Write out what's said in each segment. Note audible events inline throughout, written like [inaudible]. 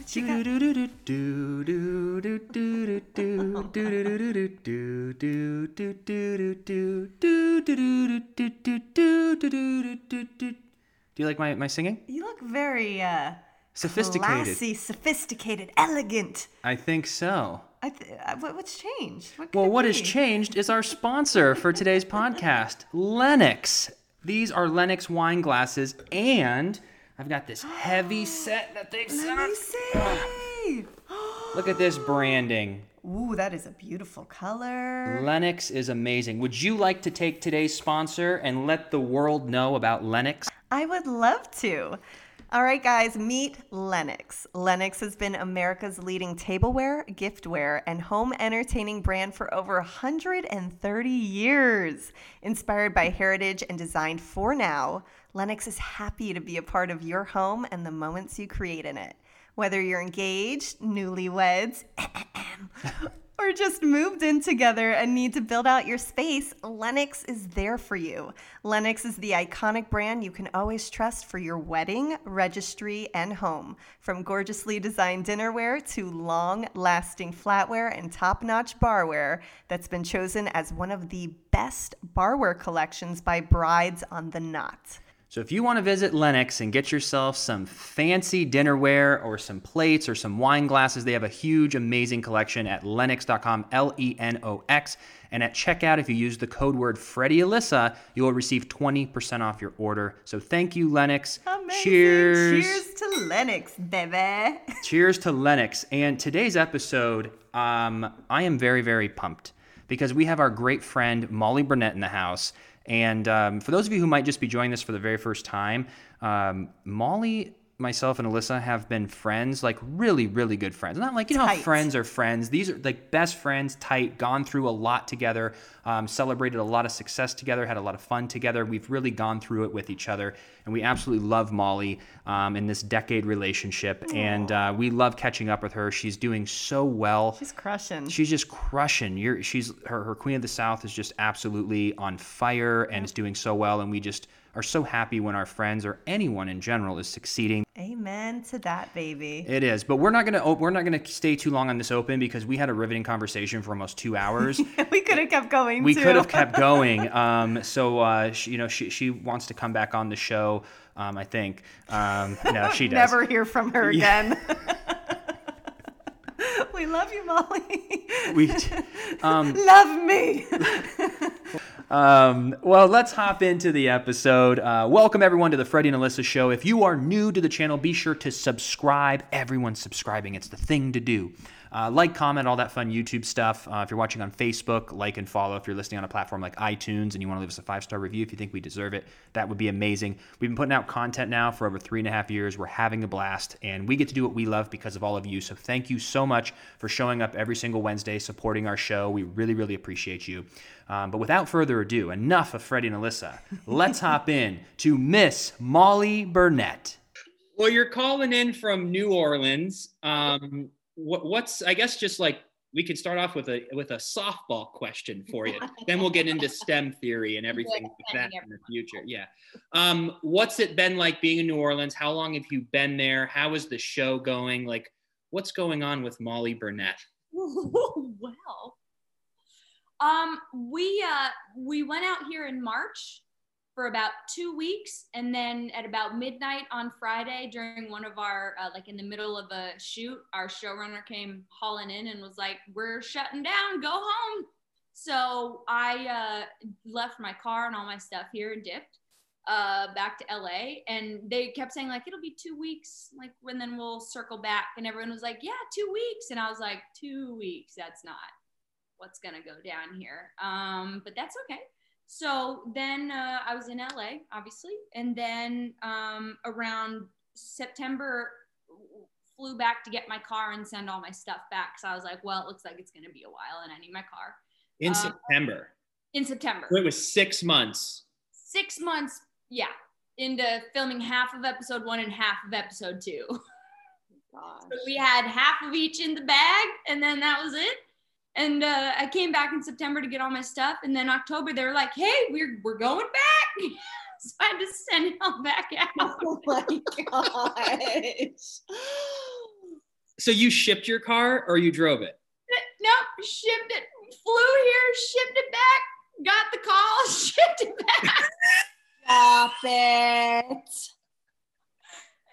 What you got? Do you like my, my singing? You look very uh, Sophisticated. classy, sophisticated, elegant. I think so. I th- uh, what, what's changed? What Well, what has changed is our sponsor for today's podcast, Lenox. These are Lenox wine glasses, and I've got this heavy set that they've sent Let me see. Look at this branding. Ooh, that is a beautiful color. Lenox is amazing. Would you like to take today's sponsor and let the world know about Lenox? I would love to. All right, guys, meet Lenox. Lenox has been America's leading tableware, giftware, and home entertaining brand for over 130 years. Inspired by heritage and designed for now, Lenox is happy to be a part of your home and the moments you create in it. Whether you're engaged, newlyweds, [clears throat] or just moved in together and need to build out your space, Lenox is there for you. Lenox is the iconic brand you can always trust for your wedding, registry, and home. From gorgeously designed dinnerware to long lasting flatware and top notch barware that's been chosen as one of the best barware collections by Brides on the Knot. So if you want to visit Lenox and get yourself some fancy dinnerware or some plates or some wine glasses, they have a huge, amazing collection at lenox.com, L E N O X. And at checkout, if you use the code word Freddie Alyssa, you will receive 20% off your order. So thank you, Lenox. Amazing. Cheers. Cheers to Lenox, baby. [laughs] Cheers to Lenox. And today's episode, um, I am very, very pumped because we have our great friend Molly Burnett in the house. And um, for those of you who might just be joining this for the very first time, um, Molly, myself, and Alyssa have been friends, like really, really good friends. Not like, you know, friends are friends. These are like best friends, tight, gone through a lot together, um, celebrated a lot of success together, had a lot of fun together. We've really gone through it with each other. And we absolutely love Molly um, in this decade relationship. And uh, we love catching up with her. She's doing so well. She's crushing. She's just crushing. You're, she's her, her Queen of the South is just absolutely on fire and is doing so well. And we just are so happy when our friends or anyone in general is succeeding. Amen to that, baby. It is, but we're not gonna we're not gonna stay too long on this open because we had a riveting conversation for almost two hours. [laughs] we could have kept going. we could have kept [laughs] going. Um, so uh, she, you know, she she wants to come back on the show. Um, I think. Um, no, she does. Never hear from her again. [laughs] we love you, Molly. We, um, love me. Um, well, let's hop into the episode. Uh, welcome everyone to the Freddie and Alyssa show. If you are new to the channel, be sure to subscribe. Everyone's subscribing; it's the thing to do. Uh, like, comment, all that fun YouTube stuff. Uh, if you're watching on Facebook, like and follow. If you're listening on a platform like iTunes and you want to leave us a five star review if you think we deserve it, that would be amazing. We've been putting out content now for over three and a half years. We're having a blast, and we get to do what we love because of all of you. So thank you so much for showing up every single Wednesday, supporting our show. We really, really appreciate you. Um, but without further ado, enough of Freddie and Alyssa. [laughs] Let's hop in to Miss Molly Burnett. Well, you're calling in from New Orleans. Um, what, what's I guess just like we could start off with a with a softball question for you. [laughs] then we'll get into STEM theory and everything like that in the future. Yeah. Um, what's it been like being in New Orleans? How long have you been there? How is the show going? Like, what's going on with Molly Burnett? [laughs] well, um, we uh, we went out here in March for about two weeks, and then at about midnight on Friday, during one of our uh, like in the middle of a shoot, our showrunner came hauling in and was like, "We're shutting down. Go home." So I uh, left my car and all my stuff here and dipped uh, back to LA. And they kept saying, like, it'll be two weeks, like, when then we'll circle back. And everyone was like, yeah, two weeks. And I was like, two weeks, that's not what's going to go down here. Um, but that's okay. So then uh, I was in LA, obviously. And then um, around September, flew back to get my car and send all my stuff back. So I was like, well, it looks like it's going to be a while and I need my car In Uh, September. in September. So it was six months. Six months, yeah, into filming half of episode one and half of episode two. [laughs] Gosh. So we had half of each in the bag, and then that was it. And uh, I came back in September to get all my stuff, and then October they were like, "Hey, we're we're going back." [laughs] so I had to send it all back [laughs] out. Oh my gosh. So you shipped your car or you drove it? Nope, shipped it, flew here, shipped it back, got the call, [laughs] shipped it back. Stop it.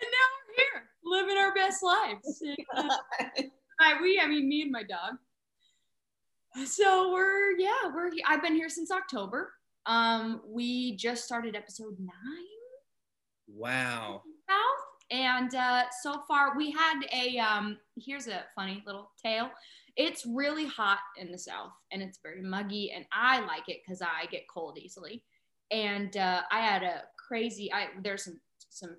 and now we're here, living our best lives. I, we, I mean, me and my dog. So we're, yeah, we're. I've been here since October. Um, we just started episode nine. Wow. South, and uh, so far we had a. Um, here's a funny little tale. It's really hot in the south, and it's very muggy, and I like it because I get cold easily. And uh, I had a crazy. I there's some some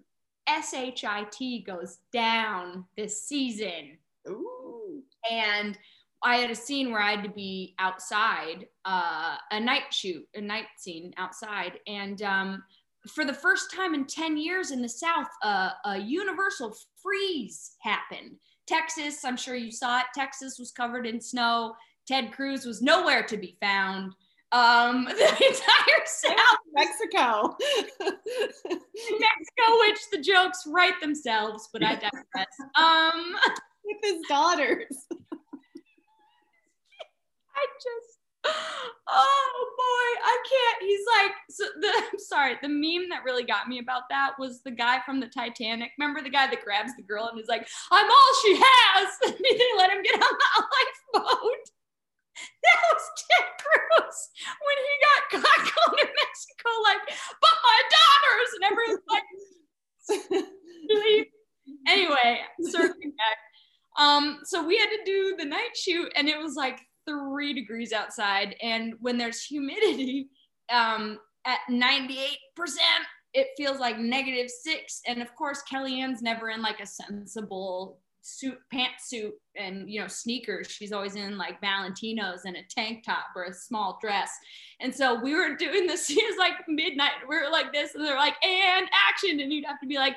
shit goes down this season. Ooh. and I had a scene where I had to be outside, uh, a night shoot, a night scene outside, and um, for the first time in ten years in the South, uh, a universal freeze happened. Texas, I'm sure you saw it. Texas was covered in snow. Ted Cruz was nowhere to be found. Um, [laughs] the entire [laughs] South, Mexico. Mexico, which the jokes write themselves, but I [laughs] digress. Um, With his daughters. I just, oh boy, I can't. He's like, so the, [laughs] I'm sorry, the meme that really got me about that was the guy from the Titanic. Remember the guy that grabs the girl and is like, I'm all she has. [laughs] And they let him get on the [laughs] lifeboat. That was Ted Cruz when he got caught to Mexico, like, but my daughters, and everyone's like. Anyway, circling back. Um, so we had to do the night shoot, and it was like three degrees outside. And when there's humidity [laughs] um, at 98%, it feels like negative six. And of course, Kellyanne's never in like a sensible suit, pantsuit, and you know sneakers. She's always in like Valentinos and a tank top or a small dress. And so we were doing this. [laughs] It was like midnight. We were like this, and they're like, "And action!" And you'd have to be like,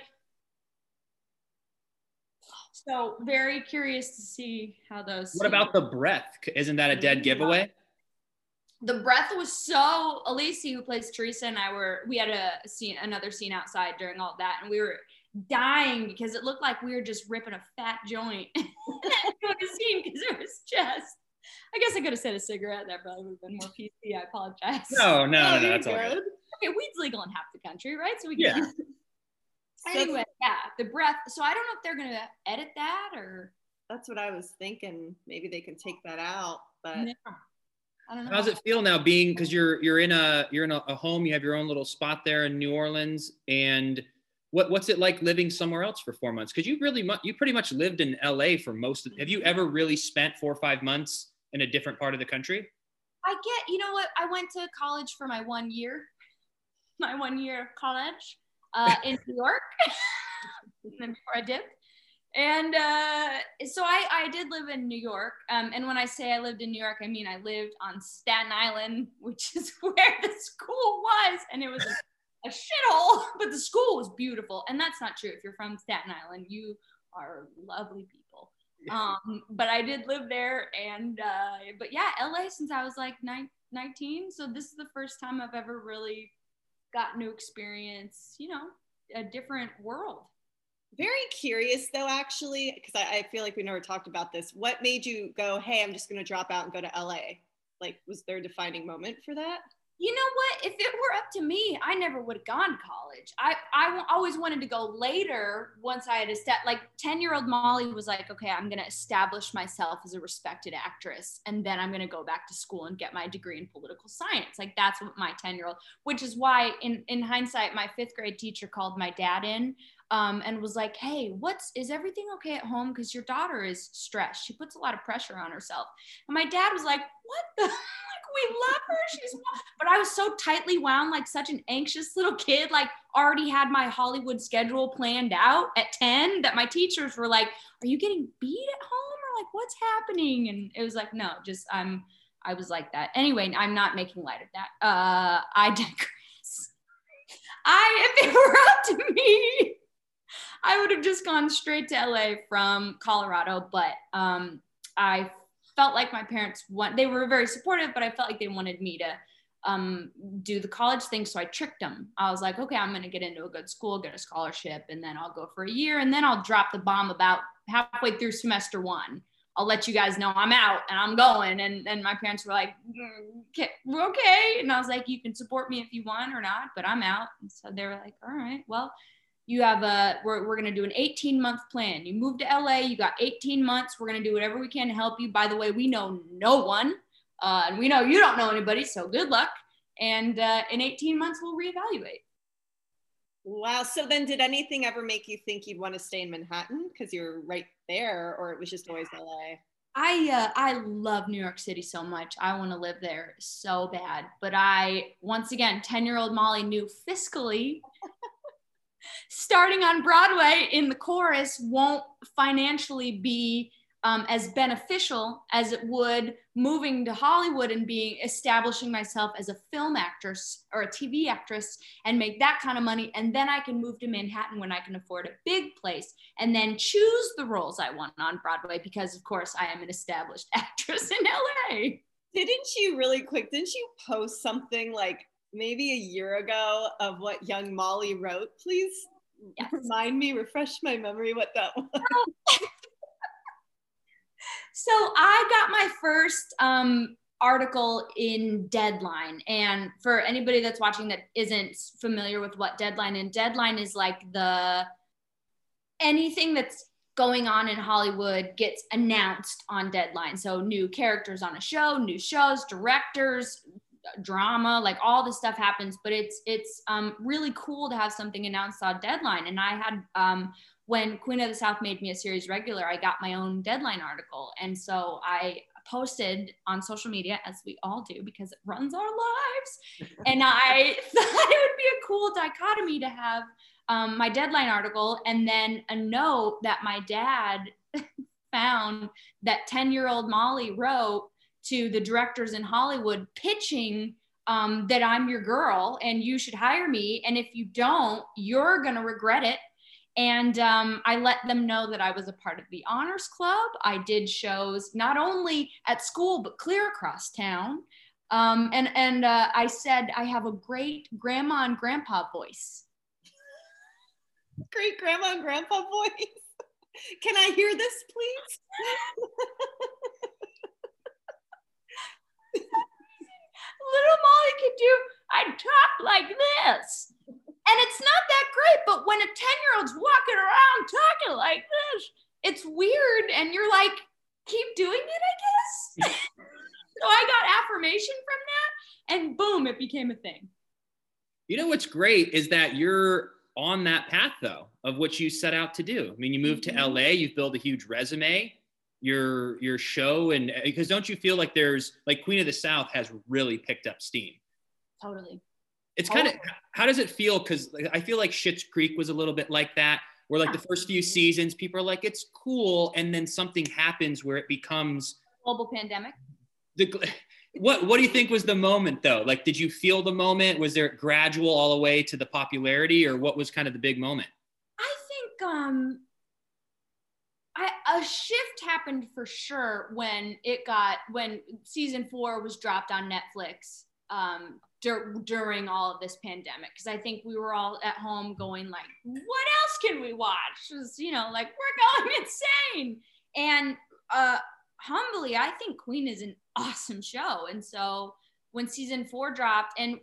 so very curious to see how those. What about the breath? Isn't that a dead giveaway? the breath was so Alicia who plays Teresa and I were we had a scene another scene outside during all that and we were dying because it looked like we were just ripping a fat joint [laughs] doing a scene because it was just I guess I could have said a cigarette that probably would have been more PC I apologize No, no, no, no that's all good. good. okay weed's legal in half the country right so we can Yeah. Can anyway yeah the breath so I don't know if they're gonna edit that or That's what I was thinking. Maybe they can take that out, but no. I don't know How's it feel now being because you're you're in a you're in a, a home, you have your own little spot there in New Orleans, and what what's it like living somewhere else for four months? Because you really mu- you pretty much lived in LA for most of. Have you ever really spent four or five months in a different part of the country? I get, you know what? I went to college for my one year, [laughs] my one year of college uh, in New York and [laughs] before I dipped. And uh, so I, I did live in New York. Um, and when I say I lived in New York, I mean I lived on Staten Island, [laughs] which is [laughs] where the school was. And it was a, a shithole, but the school was beautiful. And that's not true. If you're from Staten Island, you are lovely people. Um, but I did live there, and uh, but yeah, LA since I was like nine, 19. So this is the first time I've ever really gotten to experience, you know, a different world. very curious though, actually, because I, I feel like we never talked about this. What made you go, hey, I'm just going to drop out and go to LA? Like, was there a defining moment for that? You know what? If it were up to me, I never would have gone to college. I, I always wanted to go later once I had a step. Like 10 year old Molly was like, okay, I'm going to establish myself as a respected actress. And then I'm going to go back to school and get my degree in political science. Like that's what my 10 year old, which is why in, in hindsight, my fifth grade teacher called my dad in um, and was like, hey, what's, is everything okay at home? Because your daughter is stressed. She puts a lot of pressure on herself. And my dad was like, what the? [laughs] We love her. She's, but I was so tightly wound, like such an anxious little kid, like already had my Hollywood schedule planned out at 10 that my teachers were like, are you getting beat at home or like what's happening? And it was like, no, just I'm, I was like that. Anyway, I'm not making light of that. Uh, I digress. [laughs] I, if it were up to me, I would have just gone straight to LA from Colorado, but um, I felt like my parents want they were very supportive, but I felt like they wanted me to um, do the college thing. So I tricked them. I was like, okay, I'm going to get into a good school, get a scholarship, and then I'll go for a year, and then I'll drop the bomb about halfway through semester one. I'll let you guys know I'm out and I'm going. And and my parents were like, "Mm, okay, okay. And I was like, you can support me if you want or not, but I'm out. And so they were like, all right, well, you have a we're, we're going to do an 18 month plan you move to la you got 18 months we're going to do whatever we can to help you by the way we know no one uh, and we know you don't know anybody so good luck and uh, in 18 months we'll reevaluate Wow. So then, did anything ever make you think you'd want to stay in Manhattan because you're right there, or it was just always LA? I uh, I love New York City so much. I want to live there so bad. But I once again, 10-year-old Molly knew fiscally starting on Broadway in the chorus won't financially be um, as beneficial as it would moving to Hollywood and being establishing myself as a film actress or a TV actress and make that kind of money. And then I can move to Manhattan when I can afford a big place and then choose the roles I want on Broadway because, of course, I am an established [laughs] actress in LA. Didn't you really quick? Didn't you post something like maybe a year ago of what young Molly wrote? Please Yes. [laughs] remind me, refresh my memory what that was. [laughs] So I got my first um, article in Deadline. And for anybody that's watching that isn't familiar with what Deadline and Deadline is like the anything that's going on in Hollywood gets announced on Deadline. So new characters on a show, new shows, directors, drama, like all this stuff happens. But it's it's um, really cool to have something announced on Deadline. And I had um, when Queen of the South made me a series regular, I got my own Deadline article, and so I posted on social media as we all do because it runs our lives. [laughs] and I [laughs] thought it would be a cool dichotomy to have um, my deadline article and then a note that my dad [laughs] found that 10 year old Molly wrote to the directors in Hollywood pitching um, that I'm your girl and you should hire me. And if you don't, you're going to regret it. And um, I let them know that I was a part of the Honors Club. I did shows not only at school, but clear across town. Um, and and uh, I said, I have a great grandma and grandpa voice. Great grandma and grandpa voice. [laughs] Can I hear this, please? [laughs] little Molly could do, I talk like this. And it's not that great, but when a 10 year old's walking around talking like this, it's weird. And you're like, keep doing it, I guess. [laughs] so I got affirmation from that, and boom, it became a thing. You know what's great is that you're on that path though of what you set out to do. I mean, you moved to Mhm. LA, you've built a huge resume, your your show, and because don't you feel like there's like Queen of the South has really picked up steam. Totally. It's kind of how does it feel? Because I feel like Schitt's Creek was a little bit like that, where like the first few seasons, people are like, it's cool, and then something happens where it becomes Global pandemic. the. What what do you think was the moment though? Like, did you feel the moment? Was there gradual all the way to the popularity, or what was kind of the big moment? I think um I, a shift happened for sure when it got when season four was dropped on Netflix um, dur- during all of this pandemic because I think we were all at home going like, what else can we watch? It was, you know, like we're going [laughs] insane. And uh, humbly, I think Queen is an awesome show, and so when season four dropped, and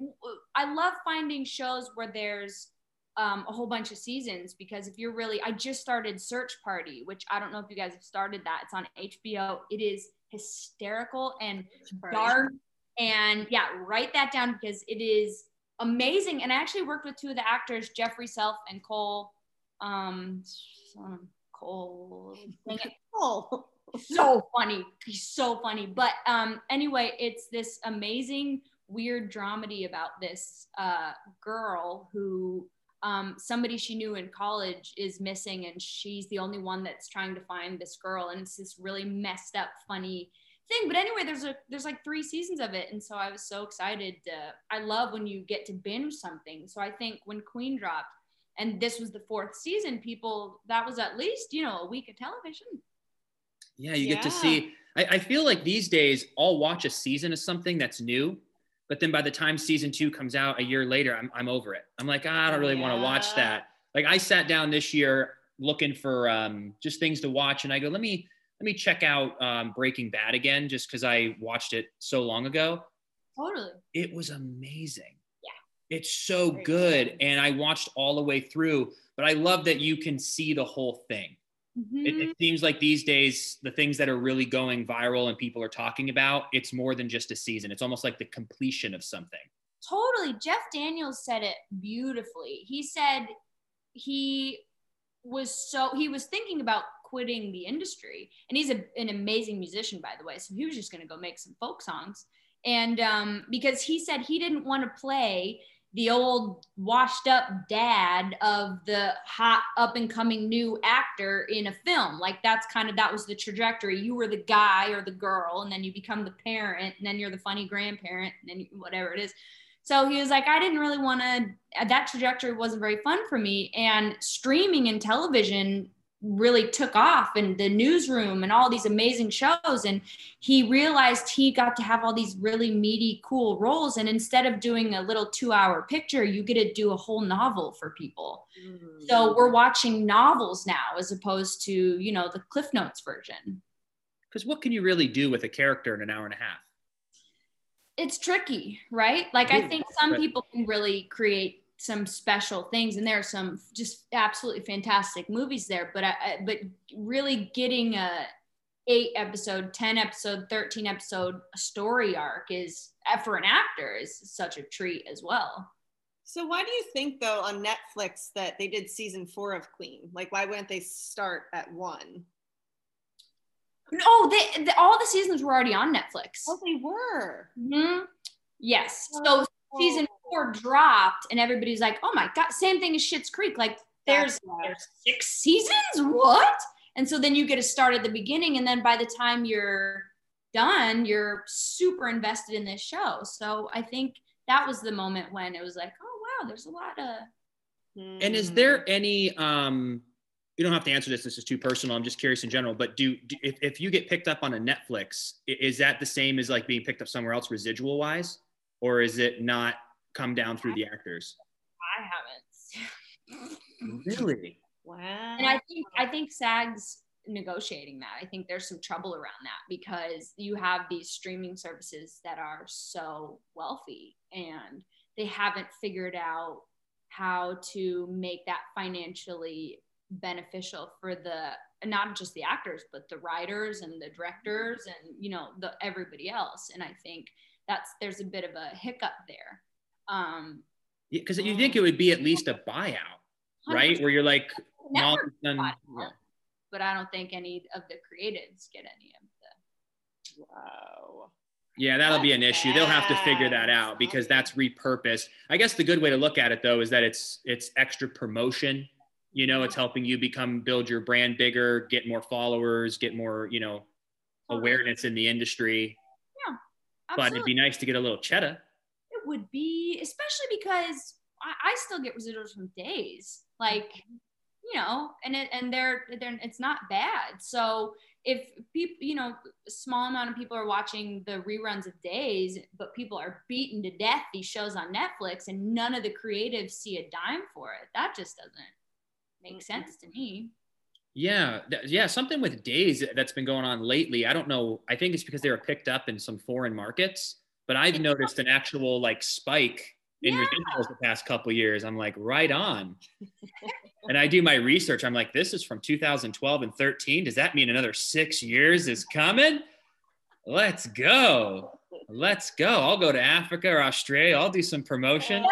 I love finding shows where there's um, a whole bunch of seasons because if you're really, I just started Search Party, which I don't know if you guys have started that. It's on HBO. It is hysterical and dark. And yeah, write that down because it is amazing. And I actually worked with two of the actors, Jeffrey Self and Cole. Um, Cole. Oh, [laughs] so funny. He's so funny. But um, anyway, it's this amazing, weird dramedy about this uh, girl who um, somebody she knew in college is missing, and she's the only one that's trying to find this girl. And it's this really messed up, funny thing. But anyway, there's a there's like three seasons of it, and so I was so excited. To, I love when you get to binge something. So I think when Queen dropped. And this was the fourth season. People, that was at least, you know, a week of television. Yeah, you get to see. I, I feel like these days I'll watch a season of something that's new, but then by the time season two comes out a year later, I'm, I'm over it. I'm like, ah, I don't really want to watch that. Like I sat down this year looking for um, just things to watch, and I go, let me let me check out um, Breaking Bad again, just because I watched it so long ago. Totally. It was amazing. Yeah. It's so Very good, good. and I watched all the way through. But I love that you can see the whole thing. It, Mhm. it seems like these days, the things that are really going viral and people are talking about, it's more than just a season. It's almost like the completion of something. Totally. Jeff Daniels said it beautifully. He said he was so he was thinking about quitting the industry and he's a, an amazing musician by the way so he was just going to go make some folk songs and um, because he said he didn't want to play the old washed up dad of the hot up and coming new actor in a film. Like that's kind of that was the trajectory. You were the guy or the girl and then you become the parent and then you're the funny grandparent and then whatever it is. So he was like, I didn't really want to, that trajectory wasn't very fun for me. And streaming and television really took off and the newsroom and all these amazing shows. And he realized he got to have all these really meaty, cool roles. And instead of doing a little two hour picture, you get to do a whole novel for people. Mm. So we're watching novels now as opposed to, you know, the Cliff Notes version. Because what can you really do with a character in an hour and a half? it's tricky, right? Like I think some right. people can really create some special things, and there are some just absolutely fantastic movies there. But I, I- but really getting a eight episode, ten episode, thirteen episode story arc is uh, for an actor is such a treat as well. So why do you think though on Netflix that they did season four of Queen? Like why wouldn't they start at one? No, they, the, all the seasons were already on Netflix. Oh, they were. Mhm. Yes. So season four dropped, and everybody's like, "Oh my god!" Same thing as Schitt's Creek. Like, there's there's six seasons. [laughs] What? And so then you get to start at the beginning, and then by the time you're done, you're super invested in this show. So I think that was the moment when it was like, "Oh wow, there's a lot of." And is there any um you don't have to answer this this is too personal i'm just curious in general but do, do if, if you get picked up on a netflix is that the same as like being picked up somewhere else residual wise or is it not come down through the actors I haven't. [laughs] really Wow. and I think I think SAG's negotiating that. I think there's some trouble around that because you have these streaming services that are so wealthy and they haven't figured out how to make that financially beneficial for the not just the actors but the writers and the directors and you know the everybody else and i think that's there's a bit of a hiccup there um because you think it would be at least a buyout right where you're like network done- bought yeah. but I don't think any of the creatives get any of the. wow. Yeah, that'll be an issue. They'll have to figure that out because that's repurposed. I guess the good way to look at it though is that it's it's extra promotion. You know, it's helping you become build your brand bigger, get more followers, get more, you know, awareness in the industry. Yeah. But it'd be nice to get a little cheddar. It would be, especially because I, I still get residuals from days, like you know, and it and they're they're it's not bad. So if people, you know, a small amount of people are watching the reruns of days, but people are beaten to death these shows on Netflix, and none of the creatives see a dime for it. That just doesn't make sense to me. Yeah, th- yeah, something with days that's been going on lately. I don't know. I think it's because they were picked up in some foreign markets, but I've noticed an actual like spike in Yeah. residuals the past couple years. I'm like, right on. and I do my research. I'm like, this is from 2012 and 13. Does that mean another six years is coming? Let's go. Let's go. I'll go to Africa or Australia. I'll do some promotion. Yeah.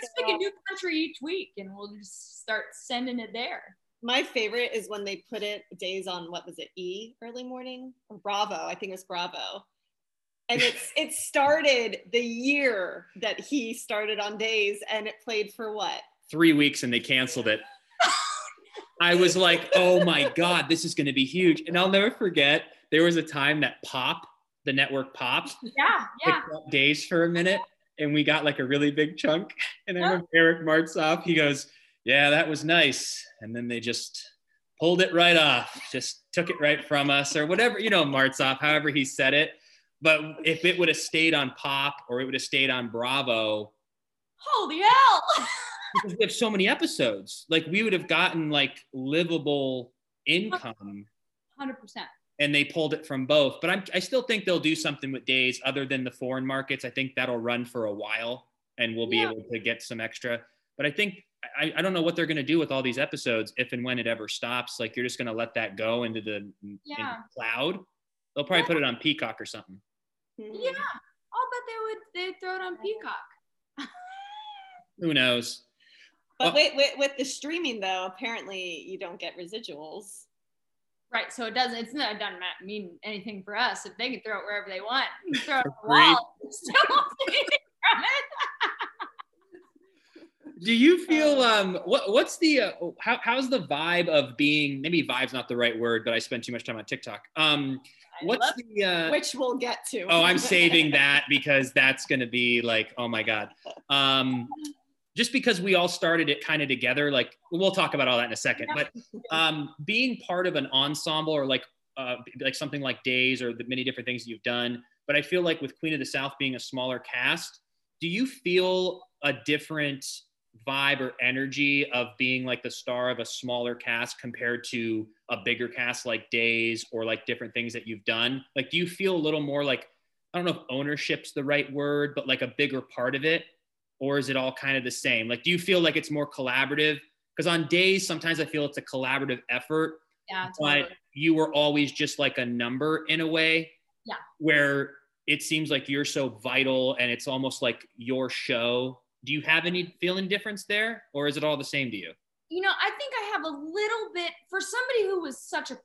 Let's pick a new country each week, and we'll just start sending it there. My favorite is when they put it days on what was it E early morning Bravo? I think it was Bravo. And it's it started the year that he started on days and it played for what? three weeks and they canceled it. I was like, oh my God, this is going to be huge. And I'll never forget, there was a time that Pop, the network Pop, Yeah, yeah. days for a minute and we got like a really big chunk. And I Yeah. remember Eric Martsolf, he goes, yeah, that was nice. And then they just pulled it right off, just took it right from us or whatever, you know, Martsolf, however he said it. But if it would have stayed on Pop or it would have stayed on Bravo, Holy hell! [laughs] because we have so many episodes. Like we would have gotten like livable income, Hundred percent. and they pulled it from both. But I'm, I still think they'll do something with days other than the foreign markets. I think that'll run for a while, and we'll be Yeah. able to get some extra. But I think I, I don't know what they're going to do with all these episodes if and when it ever stops. Like you're just going to let that go into the, into the cloud. They'll probably Yeah. put it on Peacock or something. Mm-hmm. Yeah, oh, I'll bet they would. They'd throw it on Peacock. [laughs] Who knows? But Oh. wait, wait, with the streaming though, apparently you don't get residuals. Right. So it doesn't. It's not. It doesn't mean anything for us if they can throw it wherever they want. Throw it on the [laughs] free. wall. [laughs] Still won't see anything from it. Do you feel um what what's the uh, how how's the vibe of being maybe vibe's not the right word, but I spend too much time on TikTok. Um what's the uh which we'll get to. Oh, I'm [laughs] saving that because that's going to be like, oh my God. Um, just because we all started it kind of together, like we'll talk about all that in a second. But um, being part of an ensemble or like uh, like something like Days or the many different things you've done. But I feel like with Queen of the South being a smaller cast, do you feel a different vibe or energy of being like the star of a smaller cast compared to a bigger cast like Days or like different things that you've done? Like, do you feel a little more like, I don't know if ownership's the right word, but like a bigger part of it? Or is it all kind of the same? Like, do you feel like it's more collaborative? Because on Days, sometimes I feel it's a collaborative effort, Yeah. totally. but you were always just like a number in a way. Yeah. Where it seems like you're so vital and it's almost like your show. Do you have any feeling difference there, or is it all the same to you? you know, I think I have a little bit for somebody who was such a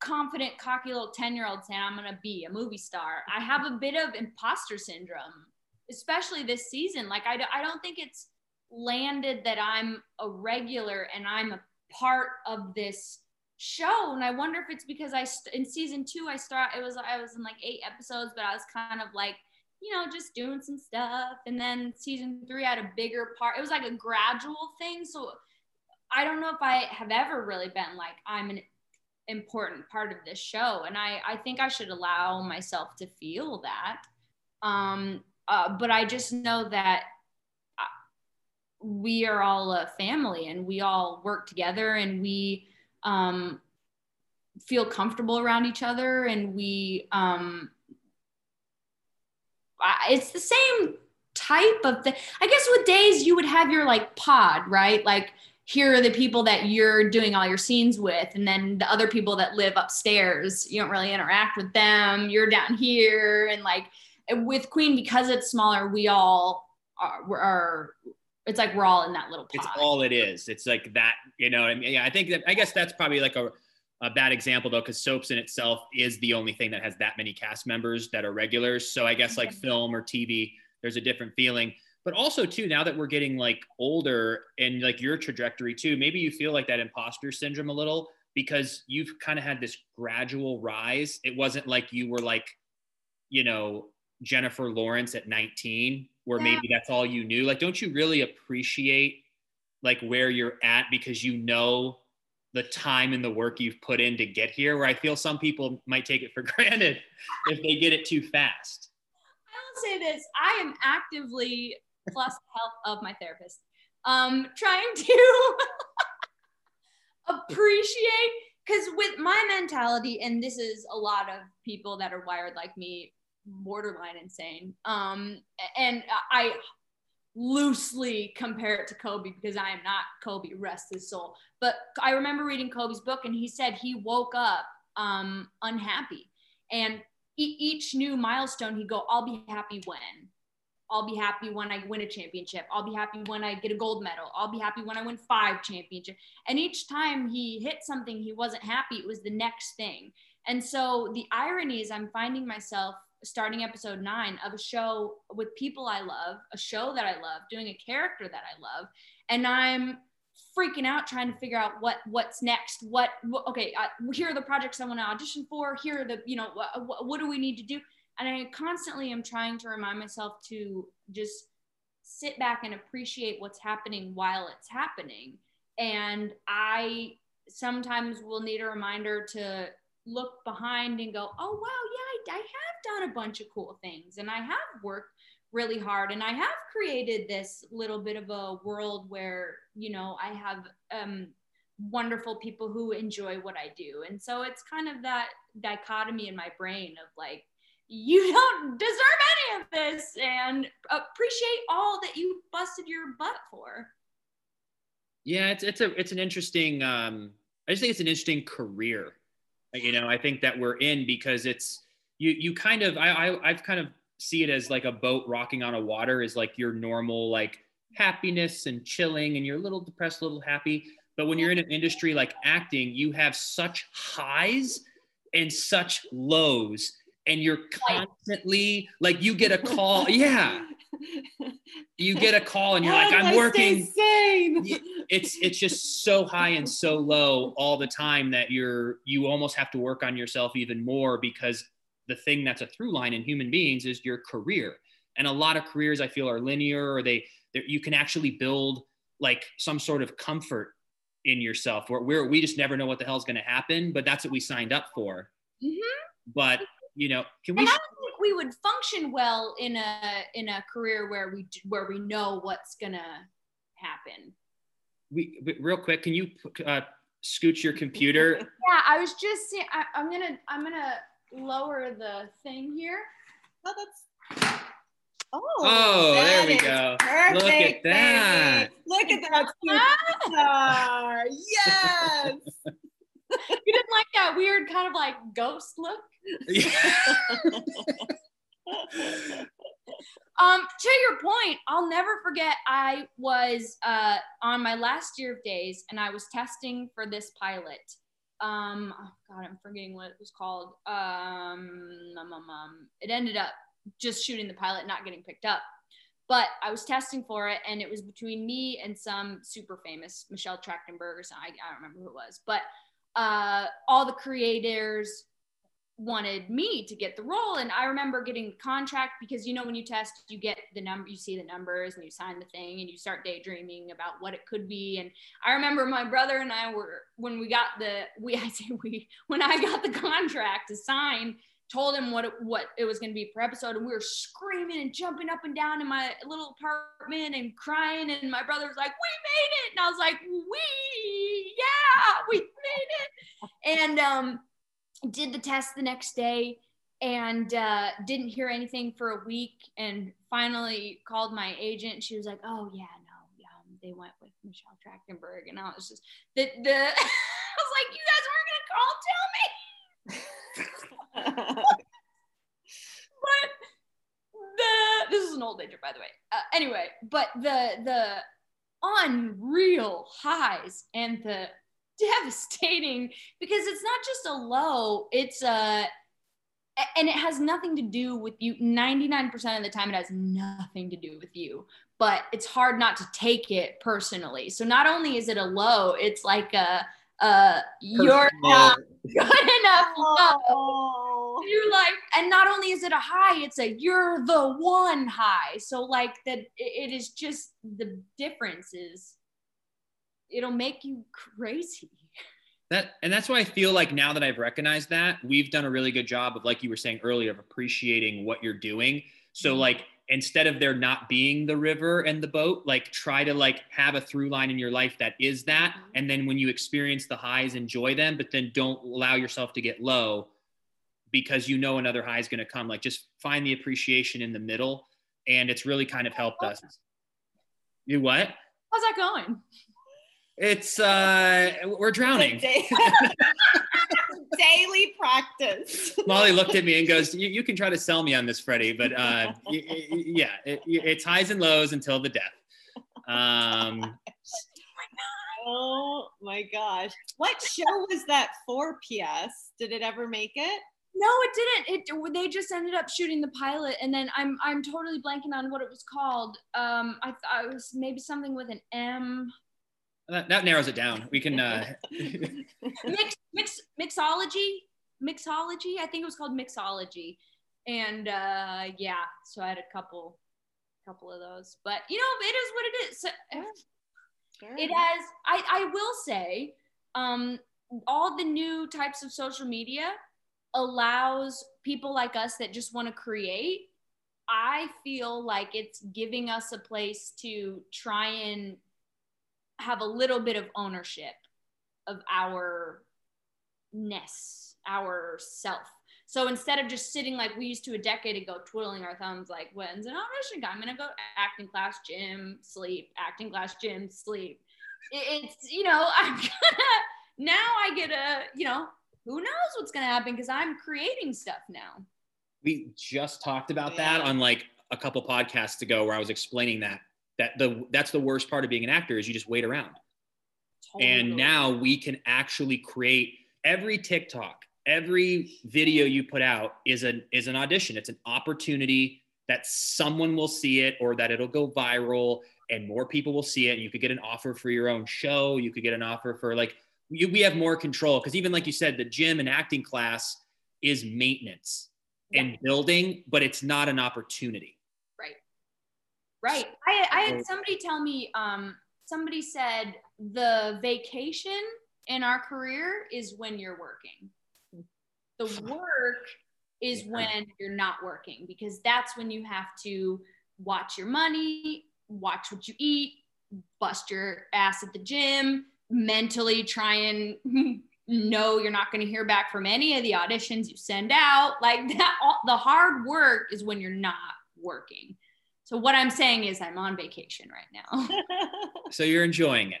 confident, cocky little 10 year old saying, I'm going to be a movie star. I have a bit of imposter syndrome, especially this season. Like, I don't think it's landed that I'm a regular and I'm a part of this show. And I wonder if it's because I, st- in season two, I start, it was, I was in like eight episodes, but I was kind of like, you know, just doing some stuff. And then season three, had a bigger part. It was like a gradual thing. So I don't know if I have ever really been like, I'm an important part of this show. And I, I think I should allow myself to feel that. Um, uh, but I just know that uh, we are all a family and we all work together and we um, feel comfortable around each other and we um, it's the same type of thing. I guess with days you would have your like pod, right? Like here are the people that you're doing all your scenes with, and then the other people that live upstairs, you don't really interact with them. You're down here, and like with Queen, because it's smaller, we all are. are it's like we're all in that little pod. It's all it is. It's like that, you know. I mean, yeah, I think that I guess that's probably like a, a bad example though, because soaps in itself is the only thing that has that many cast members that are regulars. So I guess like film or TV, there's a different feeling. But also too, now that we're getting like older and like your trajectory too, maybe you feel like that imposter syndrome a little because you've kind of had this gradual rise. It wasn't like you were like, you know, Jennifer Lawrence at 19, where Yeah. maybe that's all you knew. Like, don't you really appreciate like where you're at because you know the time and the work you've put in to get here? Where I feel some people might take it for [laughs] granted if they get it too fast. I will say this: I am actively, plus the help of my therapist, um, trying to [laughs] appreciate because with my mentality, and this is a lot of people that are wired like me, borderline insane. Um, and I loosely compare it to Kobe because I am not Kobe, rest his soul. But I remember reading Kobe's book, and he said he woke up um, unhappy, and e- each new milestone, he'd go, "I'll be happy when." I'll be happy when I win a championship. I'll be happy when I get a gold medal. I'll be happy when I win five championships. And each time he hit something, he wasn't happy. It was the next thing. And so the irony is, I'm finding myself starting episode nine of a show with people I love, a show that I love, doing a character that I love, and I'm freaking out trying to figure out what what's next. What, okay? Uh, here are the projects I want to audition for. Here are the you know what, what do we need to do? And I constantly am trying to remind myself to just sit back and appreciate what's happening while it's happening. And I sometimes will need a reminder to look behind and go, oh, wow, yeah, I, have done a bunch of cool things and I have worked really hard. And I have created this little bit of a world where, you know, I have um, wonderful people who enjoy what I do. And so it's kind of that dichotomy in my brain of like, you don't deserve any of this and appreciate all that you busted your butt for. Yeah, it's it's a it's an interesting um I just think it's an interesting career. You know, I think that we're in because it's you you kind of I, I I've kind of see it as like a boat rocking on a water is like your normal like happiness and chilling and you're a little depressed, a little happy. But when you're in an industry like acting, you have such highs and such lows and you're constantly like you get a call [laughs] yeah. You get a call and you're like i'm working. it's it's just so high and so low all the time that you're you almost have to work on yourself even more because the thing that's a through line in human beings is your career. And a lot of careers i feel are linear or they you can actually build like some sort of comfort in yourself where we're, we just never know what the hell's going to happen but that's what we signed up for. Mm-hmm. but you know can we and I don't think we would function well in a in a career where we where we know what's gonna happen. We real quick can you uh, scooch your computer? [laughs] Yeah i was just saying I, i'm gonna i'm gonna lower the thing here oh that's Oh, oh there we go. Perfect, Look at that. Baby. Look at that Yes. [laughs] you didn't like that weird kind of like ghost look? [laughs] um, to your point, I'll never forget. I was uh, on my last year of days, and I was testing for this pilot. Um, oh God, I'm forgetting what it was called. Um, um, um, um, it ended up just shooting the pilot, not getting picked up. But I was testing for it, and it was between me and some super famous Michelle Trachtenberg or something. I, I don't remember who it was, but uh, all the creators wanted me to get the role. And i remember getting the contract because you know when you test you get the number you see the numbers and you sign the thing and you start daydreaming about what it could be. And i remember my brother and i were when we got the we [laughs] i say we when i got the contract to sign told him what it, what it was going to be per episode. And we were screaming and jumping up and down in my little apartment and crying. And my brother was like we made it. And i was like we yeah we made it. And um did the test the next day and uh, didn't hear anything for a week and finally called my agent. She was like oh yeah no um, they went with michelle trachtenberg. And i was just the, the [laughs] i was like you guys weren't to call tell me. [laughs] But the this is an old agent by the way. Uh, anyway but the the unreal highs and the [laughs] devastating because it's not just a low, it's a and it has nothing to do with you. 99% of the time it has nothing to do with you but it's hard not to take it personally. So not only is it a low it's like a uh you're not good [laughs] enough oh. you're like and not only is it a high it's a you're the one high. So like that it is just the difference is it'll make you crazy. That and that's why I feel like now that I've recognized that, we've done a really good job of like you were saying earlier of appreciating what you're doing. So mm-hmm. like instead of there not being the river and the boat, like try to like have a through line in your life that is that. Mm-hmm. And then when you experience the highs, enjoy them, but then don't allow yourself to get low because you know another high is going to come. Like just find the appreciation in the middle. And it's really kind of helped us. You what? How's that going? It's uh we're drowning. [laughs] [laughs] Daily practice. Molly looked at me and goes, "You, you can try to sell me on this, Freddie, but uh, [laughs] yeah, it, it's highs and lows until the death." Um, oh my gosh! What show was that for? P.S. Did it ever make it? No, it didn't. It they just ended up shooting the pilot, and then I'm I'm totally blanking on what it was called. Um, I thought it was maybe something with an M. That, that narrows it down. We can uh... [laughs] [laughs] mix, mix mixology, mixology. I think it was called mixology, and uh, yeah. So I had a couple, couple of those. But you know, it is what it is. So, sure. It has. I I will say, um, all the new types of social media allows people like us that just want to create I feel like it's giving us a place to try and have a little bit of ownership of our ness, our self. So instead of just sitting like we used to a decade ago, twiddling our thumbs, like when's an audition? I'm gonna go acting class, gym, sleep, acting class, gym, sleep. It's you know [laughs] I'm gonna now I get a you know who knows what's gonna happen because I'm creating stuff now. We just talked about that on like a couple podcasts ago where I was explaining that that the that's the worst part of being an actor is you just wait around. And now we can actually create every TikTok, every video you put out is an is an audition. It's an opportunity that someone will see it or that it'll go viral and more people will see it. And you could get an offer for your own show. You could get an offer for like you, we have more control because even like you said, the gym and acting class is maintenance and building, but it's not an opportunity. Right. I, I had somebody tell me, um, somebody said the vacation in our career is when you're working. The work is when you're not working because that's when you have to watch your money, watch what you eat, bust your ass at the gym, mentally try and [laughs] know you're not going to hear back from any of the auditions you send out. Like that, all, the hard work is when you're not working. So what I'm saying is I'm on vacation right now. [laughs] So you're enjoying it.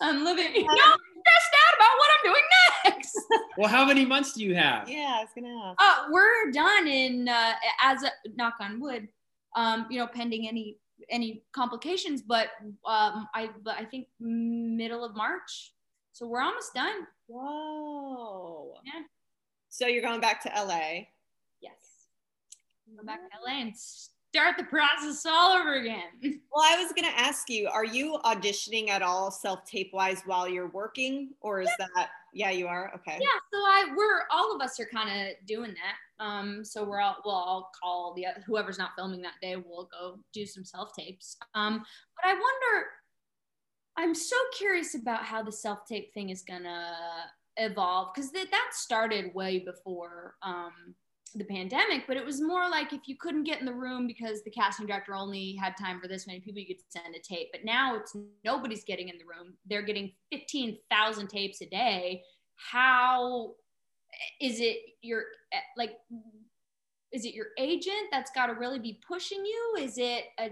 I'm living, [laughs] no, I'm stressed out about what I'm doing next. [laughs] Well, how many months do you have? Yeah, I was gonna ask. Uh, we're done in uh, as a knock on wood, um, you know, pending any any complications. But um, I but I think middle of March, so we're almost done. Whoa. Yeah. So you're going back to LA. Yes, go back to LA and start the process all over again. [laughs] Well, I was gonna ask you, are you auditioning at all self-tape wise while you're working? Or is that yeah, you are? Okay. Yeah, so I we're all of us are kind of doing that. Um, so we're all we'll all call the whoever's not filming that day. We'll go do some self tapes. Um, but I wonder. I'm so curious about how the self tape thing is gonna evolve because that that started way before um, the pandemic. But it was more like if you couldn't get in the room because the casting director only had time for this many people, you could send a tape. But now it's nobody's getting in the room. They're getting 15,000 tapes a day. How is it your like? Is it your agent that's got to really be pushing you? Is it a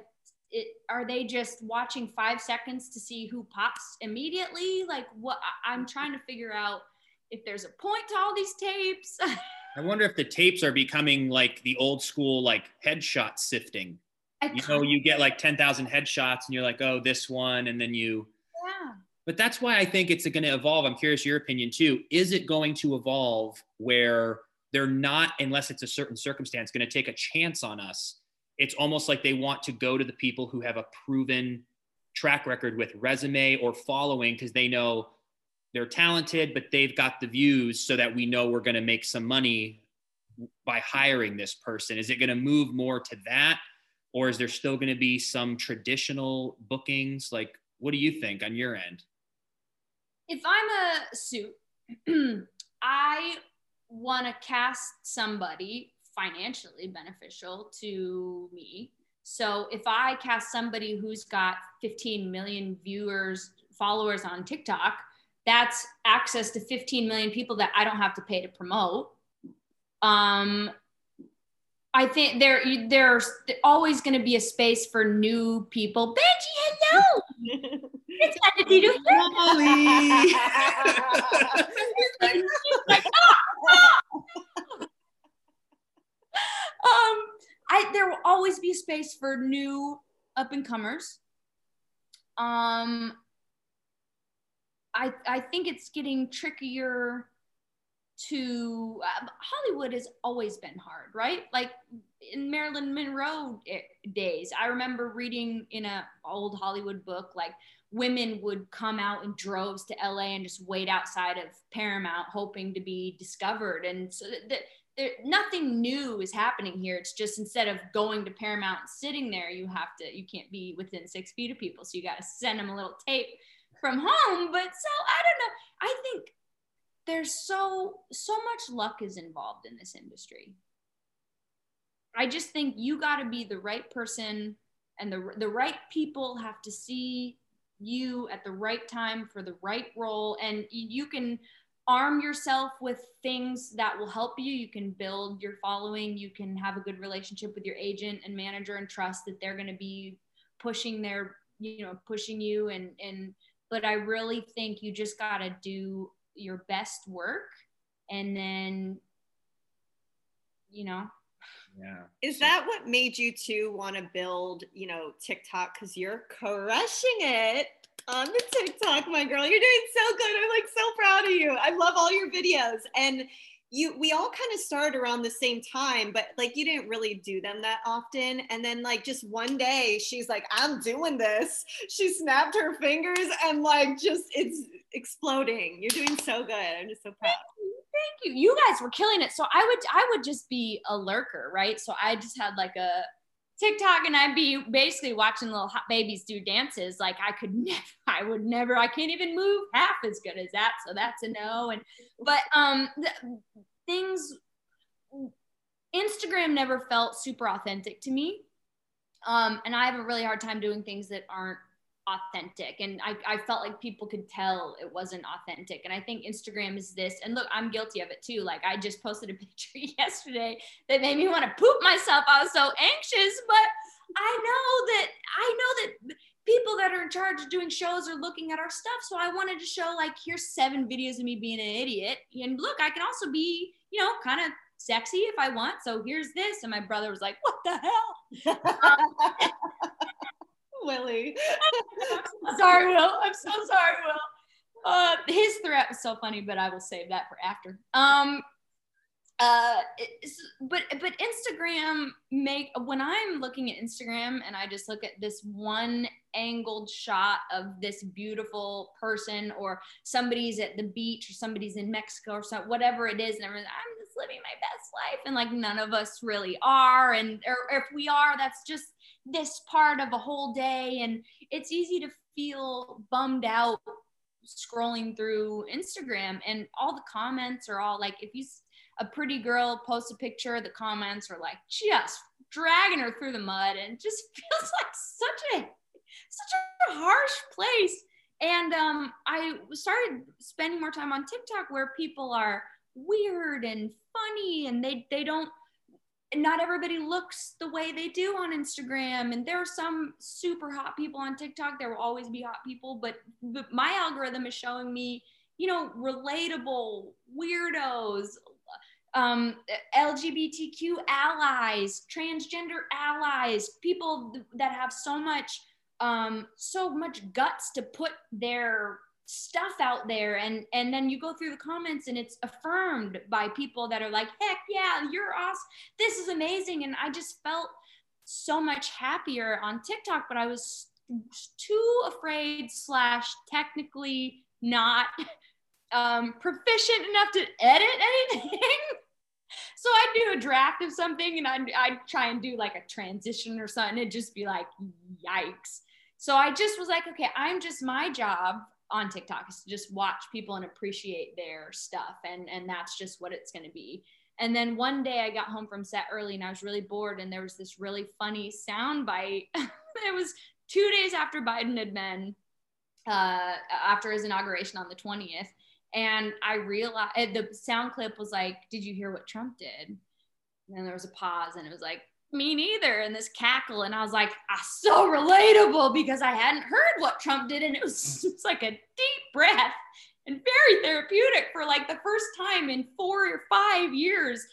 it, are they just watching five seconds to see who pops immediately? Like what I'm trying to figure out if there's a point to all these tapes. [laughs] I wonder if the tapes are becoming like the old school like headshot sifting. I You know, you get like 10,000 headshots and you're like, oh, this one. And then you, yeah. but that's why I think it's going to evolve. I'm curious your opinion too. Is it going to evolve where they're not, unless it's a certain circumstance, going to take a chance on us? It's almost like they want to go to the people who have a proven track record with resume or following because they know they're talented, but they've got the views so that we know we're going to make some money by hiring this person. Is it going to move more to that? Or is there still going to be some traditional bookings? Like, what do you think on your end? if I'm a suit, [clears throat] I want to cast somebody financially beneficial to me. So if I cast somebody who's got 15 million viewers, followers on TikTok, that's access to 15 million people that I don't have to pay to promote. Um, I think there there's always going to be a space for new people. Benji, hello. [laughs] It's time to do [laughs] um, I there will always be space for new up and comers. Um, I I think it's getting trickier to uh, Hollywood has always been hard, right? Like in Marilyn Monroe days, I remember reading in a old Hollywood book like women would come out in droves to LA and just wait outside of Paramount hoping to be discovered, and so that there, nothing new is happening here. It's just instead of going to Paramount and sitting there, you have to, you can't be within six feet of people. So you got to send them a little tape from home. But so I don't know. I think there's so, so much luck is involved in this industry. I just think you got to be the right person and the, the right people have to see you at the right time for the right role. And you can arm yourself with things that will help you. You can build your following. You can have a good relationship with your agent and manager and trust that they're going to be pushing their, you know, pushing you. And, and, but I really think you just got to do your best work and then, you know, Yeah. Is that what made you two want to build, you know, TikTok? Because you're crushing it on the TikTok, my girl. You're doing so good. I'm like so proud of you. I love all your videos. And you we all kind of started around the same time, but like you didn't really do them that often. And then like just one day she's like, I'm doing this. She snapped her fingers and like just it's exploding. You're doing so good. I'm just so proud. thank you. You guys were killing it. So I would I would just be a lurker, right? So I just had like a TikTok and I'd be basically watching little hot babies do dances. Like I could [laughs] never, I would never, I can't even move half as good as that. So that's a no. And but um things Instagram never felt super authentic to me. Um, and I have a really hard time doing things that aren't authentic. And I, I felt like people could tell it wasn't authentic. And I think Instagram is this. And look, I'm guilty of it too. Like I just posted a [laughs] picture yesterday that made me want to poop myself. I was so anxious, but I know that I know that people that are in charge of doing shows are looking at our stuff. So I wanted to show like here's seven videos of me being an idiot. And look, I can also be, you know, kind of sexy if I want. So here's this. And my brother was like, what the hell? Um, [laughs] [laughs] Willie. [laughs] I'm sorry, Will. I'm so sorry, Will. Uh, his threat was so funny, but I will save that for after. Um, uh, but but Instagram make when I'm looking at Instagram and I just look at this one angled shot of this beautiful person or somebody's at the beach or somebody's in Mexico or so whatever it is and I'm just living my best life and like none of us really are and or if we are that's just this part of a whole day and it's easy to feel bummed out scrolling through Instagram and all the comments are all like if you a pretty girl posts a picture the comments are like just dragging her through the mud and just [laughs] feels like such a such a harsh place. And um, I started spending more time on TikTok where people are weird and funny and they they don't not everybody looks the way they do on Instagram. And there are some super hot people on TikTok. There will always be hot people, but, but my algorithm is showing me, you know, relatable weirdos, um, LGBTQ allies, transgender allies, people that have so much, um, so much guts to put their stuff out there and and then you go through the comments and it's affirmed by people that are like heck yeah you're awesome this is amazing and i just felt so much happier on tiktok but i was too afraid slash technically not um, proficient enough to edit anything. [laughs] So i'd do a draft of something and I'd, I'd try and do like a transition or something it'd just be like yikes. So i just was like okay i'm just my job on TikTok is to just watch people and appreciate their stuff. And, and that's just what it's going to be. And then one day I got home from set early and I was really bored. And there was this really funny sound bite. [laughs] it was two days after Biden had been, uh, after his inauguration on the 20th. And I realized the sound clip was like, Did you hear what Trump did? And then there was a pause and it was like, me neither and this cackle and i was like ah, so relatable because i hadn't heard what trump did and it was [laughs] just like a deep breath and very therapeutic for like the first time in four or five years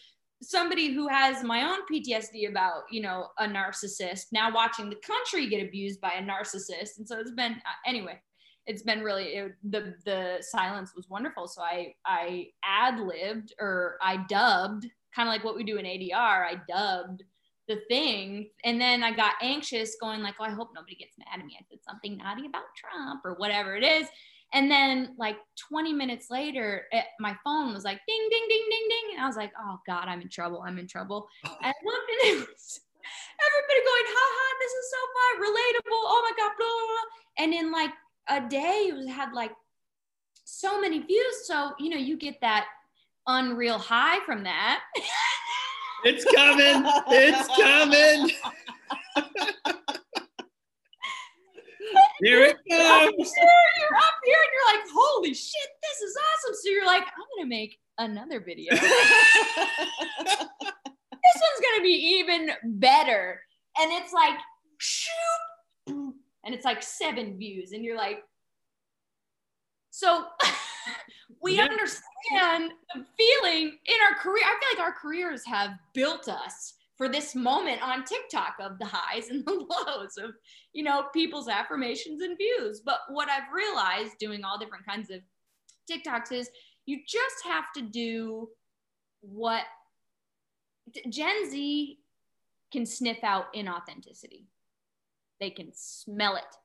somebody who has my own ptsd about you know a narcissist now watching the country get abused by a narcissist and so it's been uh, anyway it's been really it, the the silence was wonderful so i i ad libbed or i dubbed kind of like what we do in adr i dubbed the thing. And then I got anxious, going like, oh, I hope nobody gets mad at me. I said something naughty about Trump or whatever it is. And then like 20 minutes later, it, my phone was like ding, ding, ding, ding, ding. And I was like, oh God, I'm in trouble. I'm in trouble. And it everybody going, ha ha, this is so fun, relatable. Oh my God, blah, blah, blah. And in like a day, it was, had like so many views. So, you know, you get that unreal high from that. [laughs] It's coming. It's coming. Here it [laughs] comes. you're up here and you're like, holy shit, this is awesome. So you're like, I'm gonna make another video. [laughs] this one's gonna be even better. And it's like, shoot, and it's like seven views, and you're like, so [laughs] we Yeah. understand the feeling in our career. I feel like our careers have built us for this moment on TikTok of the highs and [laughs] the lows of, you know, people's affirmations and views. But what I've realized doing all different kinds of TikToks is you just have to do what Gen Z can sniff out inauthenticity. They can smell it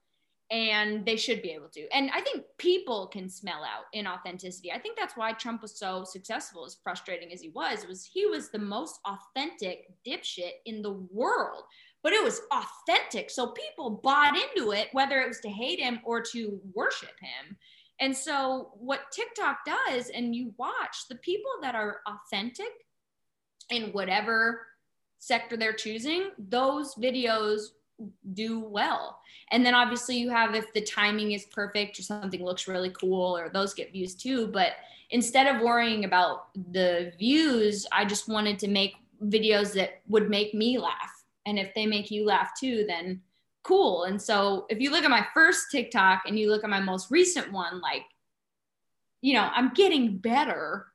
and they should be able to. And I think people can smell out inauthenticity. I think that's why Trump was so successful, as frustrating as he was, was he was the most authentic dipshit in the world. But it was authentic. So people bought into it, whether it was to hate him or to worship him. And so what TikTok does, and you watch the people that are authentic in whatever sector they're choosing, those videos do well. And then obviously you have if the timing is perfect or something looks really cool or those get views too. But instead of worrying about the views, I just wanted to make videos that would make me laugh. And if they make you laugh too, then cool. And so if you look at my first TikTok and you look at my most recent one, like, you know, I'm getting better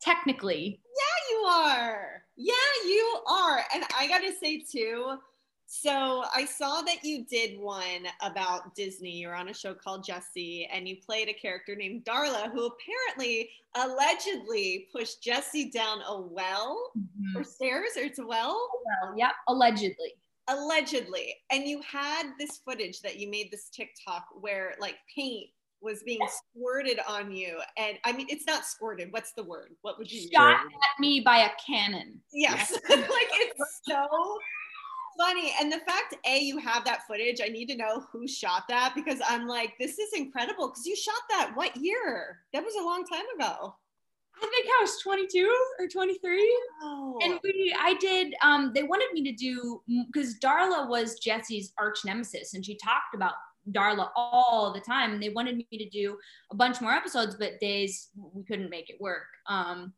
technically. Yeah, you are. Yeah, you are. And I got to say, too, so I saw that you did one about Disney. You're on a show called Jessie, and you played a character named Darla, who apparently allegedly pushed Jessie down a well mm-hmm. or stairs, or it's a well? Well, yep, allegedly. Allegedly. And you had this footage that you made this TikTok where like paint was being squirted on you. And I mean, it's not squirted. What's the word? What would you use? Shot at me by a cannon. Yes. [laughs] like it's so funny. And the fact, A, you have that footage, I need to know who shot that because I'm like, this is incredible. Because you shot that what year? That was a long time ago. I think I was 22 or 23. Oh. And we, I did, um, they wanted me to do, because Darla was Jessie's arch nemesis and she talked about Darla all the time. And they wanted me to do a bunch more episodes, but days we couldn't make it work. Um,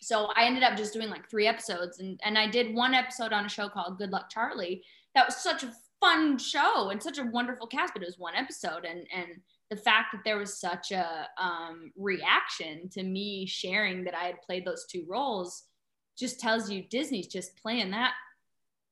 so I ended up just doing like three episodes and, and I did one episode on a show called Good Luck Charlie. That was such a fun show and such a wonderful cast, but it was one episode. And, and the fact that there was such a um, reaction to me sharing that I had played those two roles just tells you Disney's just playing that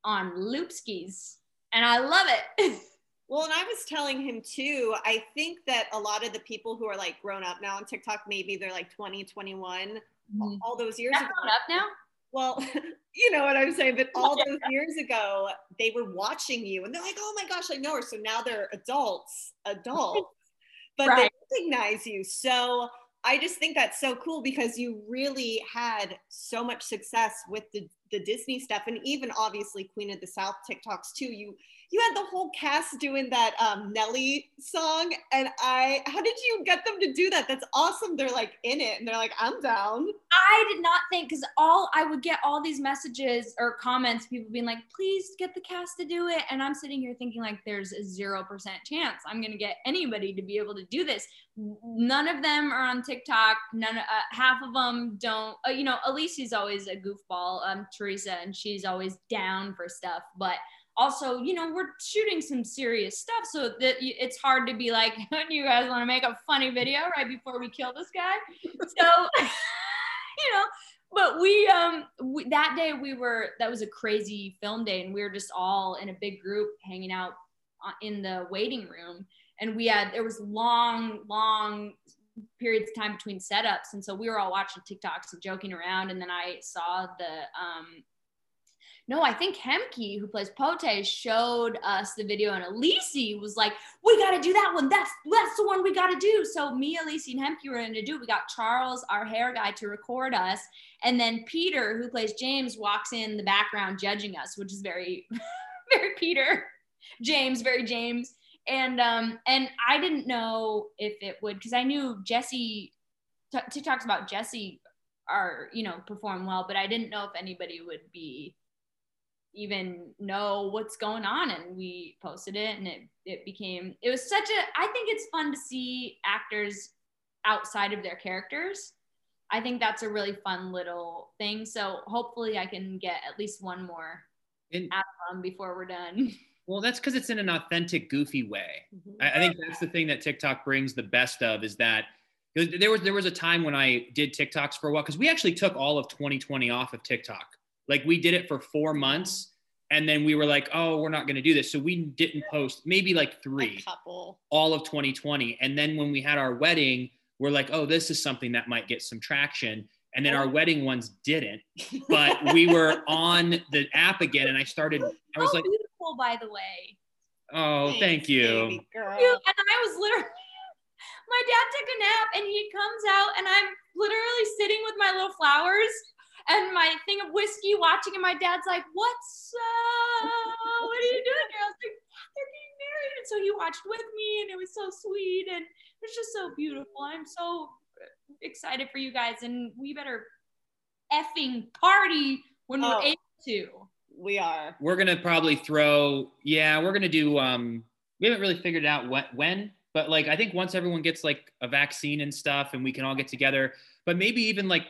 on loop skis. And I love it. [laughs] Well, and I was telling him too, I think that a lot of the people who are like grown up now on TikTok, maybe they're like 20, 21, Mhm. all those years That's ago. up now? Well, [laughs] you know what I'm saying, but all those years ago, they were watching you and they're like, oh my gosh, I know her. So now they're adults, adults, [laughs] but Right. they recognize you. So I just think that's so cool because you really had so much success with the, the Disney stuff and even obviously Queen of the South TikToks too. You you had the whole cast doing that um, Nelly song, and I how did you get them to do that? That's awesome. They're like in it, and they're like, I'm down. I did not think because all I would get all these messages or comments, people being like, please get the cast to do it. And I'm sitting here thinking like there's a zero percent chance I'm gonna get anybody to be able to do this. None of them are on TikTok. None, uh, half of them don't. Uh, you know, Alicia's always a goofball, um, Teresa, and she's always down for stuff. But also, you know, we're shooting some serious stuff, so that it's hard to be like, [laughs] you guys want to make a funny video right before we kill this guy? So, [laughs] you know, but we um we, that day we were that was a crazy film day, and we were just all in a big group hanging out uh, in the waiting room, and we had there was long, long periods of time between setups, and so we were all watching TikToks and joking around, and then I saw the um no, I think Hemky, who plays Pote, showed us the video, and Elise was like, "We got to do that one. That's that's the one we got to do." So me, Elise, and Hemky were going to do. it. We got Charles, our hair guy, to record us, and then Peter, who plays James, walks in the background judging us, which is very, [laughs] very Peter, James, very James, and um and I didn't know if it would because I knew Jessie. T- TikToks about Jessie are you know perform well but i didn't know if anybody would be even know what's going on and we posted it and it it became it was such a i think it's fun to see actors outside of their characters i think that's a really fun little thing so hopefully i can get at least one more And- out of them before we're done Well, that's because it's in an authentic, goofy way. Mhm. I, I think that's the thing that TikTok brings the best of is that there was there was a time when I did TikToks for a while because we actually took all of 2020 off of TikTok. Like we did it for four months, and then we were like, oh, we're not going to do this, so we didn't post maybe like three A couple. all of 2020. And then when we had our wedding, we're like, oh, this is something that might get some traction. And then our wedding ones didn't, but [laughs] we were on the app again, and I started. I was oh, like, beautiful by the way oh, Thanks, thank you. baby girl. Dude, and I was literally, [laughs] my dad took a nap and he comes out and I'm literally sitting with my little flowers and my thing of whiskey watching and my dad's like, what's up? What are you doing here? I was like, they're getting married. And so he watched with me and it was so sweet and it was just so beautiful. I'm so excited for you guys and we better effing party when Oh. we're able to. We are. we're gonna probably throw yeah we're gonna do um we haven't really figured out what when but like i think once everyone gets like a vaccine and stuff and we can all get together but maybe even like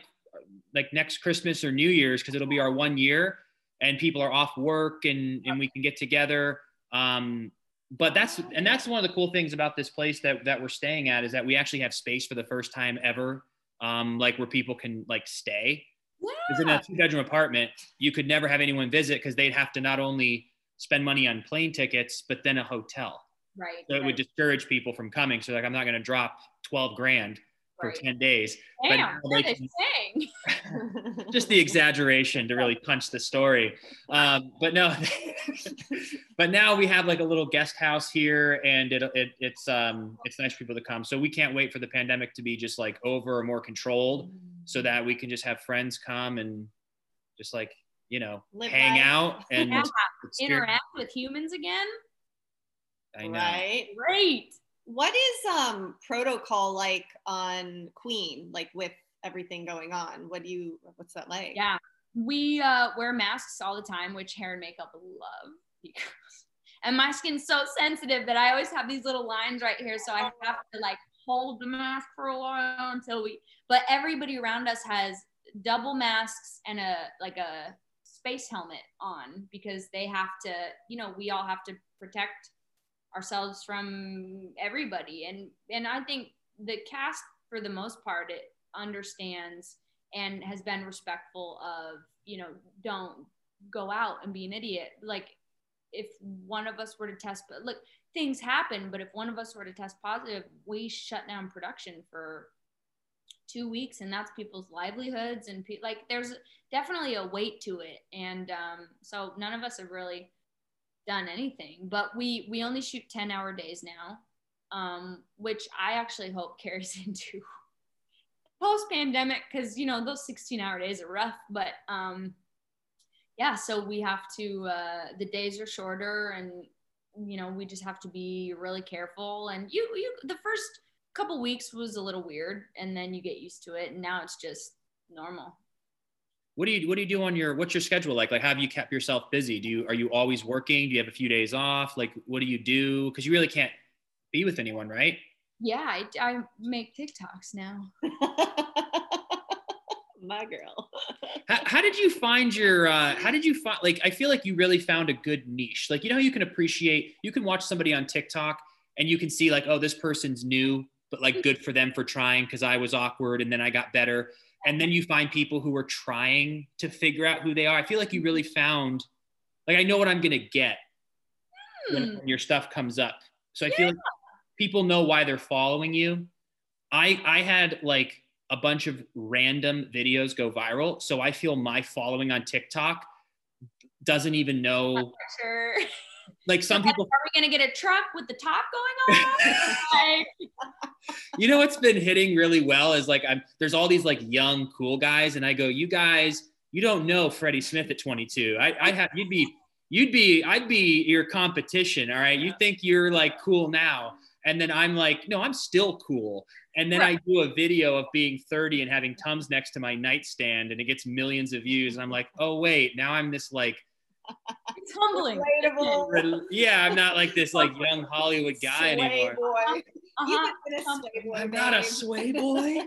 like next christmas or new year's because it'll be our one year and people are off work and and we can get together um but that's and that's one of the cool things about this place that that we're staying at is that we actually have space for the first time ever um like where people can like stay because in a two bedroom apartment, you could never have anyone visit because they'd have to not only spend money on plane tickets, but then a hotel. Right. So it would discourage people from coming. So like, I'm not going to drop 12 grand for right. 10 days. Damn, now what they a can- thing. [laughs] [laughs] Just the exaggeration to really punch the story. Um, but no, [laughs] but now we have like a little guest house here and it, it it's, um, it's nice for people to come. So we can't wait for the pandemic to be just like over or more controlled so that we can just have friends come and just like, you know, Live hang life. out and Yeah, interact with humans again. I know. right. Great. What is um protocol like on Queen? Like with everything going on, what do you? What's that like? Yeah. We uh, wear masks all the time, which hair and makeup love. because- And my skin's so sensitive that I always have these little lines right here. So I have to like hold the mask for a while until we, but everybody around us has double masks and a, like a space helmet on because they have to, you know, we all have to protect ourselves from everybody. And, and I think the cast for the most part, it understands and has been respectful of you know don't go out and be an idiot like if one of us were to test but look things happen but if one of us were to test positive we shut down production for two weeks and that's people's livelihoods and pe- like there's definitely a weight to it and um, so none of us have really done anything but we we only shoot 10 hour days now um, which i actually hope [laughs] carries into post pandemic because you know those 16 hour days are rough but um yeah so we have to uh the days are shorter and you know we just have to be really careful. And you you the first couple weeks was a little weird and then you get used to it and now it's just normal What do you What do you do on your What's your schedule like? Like, have you kept yourself busy? Do you Are you always working? Do you have a few days off? Like, what do you do? Because you really can't be with anyone, right? yeah I, I make tiktoks now [laughs] My girl. [laughs] How, how did you find your? Uh, how did you find? Like, I feel like you really found a good niche. Like, you know, you can appreciate. You can watch somebody on TikTok and you can see like, oh, this person's new, but like good for them for trying because I was awkward and then I got better. And then you find people who are trying to figure out who they are. I feel like you really found. Like, I know what I'm gonna get when, Hmm. when your stuff comes up. So I feel like people know why they're following you. I I had like a bunch of random videos go viral, so I feel my following on TikTok doesn't even know. [laughs] sure Like some people, are we gonna get a truck with the top going on [laughs] you know, what's been hitting really well is like I'm there's all these like young cool guys, and I go, you guys, you don't know Freddie Smith at 22. I I have you'd be you'd be I'd be your competition. All right, you think you're like cool now. And then I'm like, no, I'm still cool. And then Right. I do a video of being 30 and having Tums next to my nightstand and it gets millions of views. And I'm like, oh, wait, now I'm this like, It's humbling. Relatable. yeah, I'm not like this like young Hollywood guy Sway anymore. boy. Uh-huh. have been a sway boy. I'm not a sway [laughs] boy.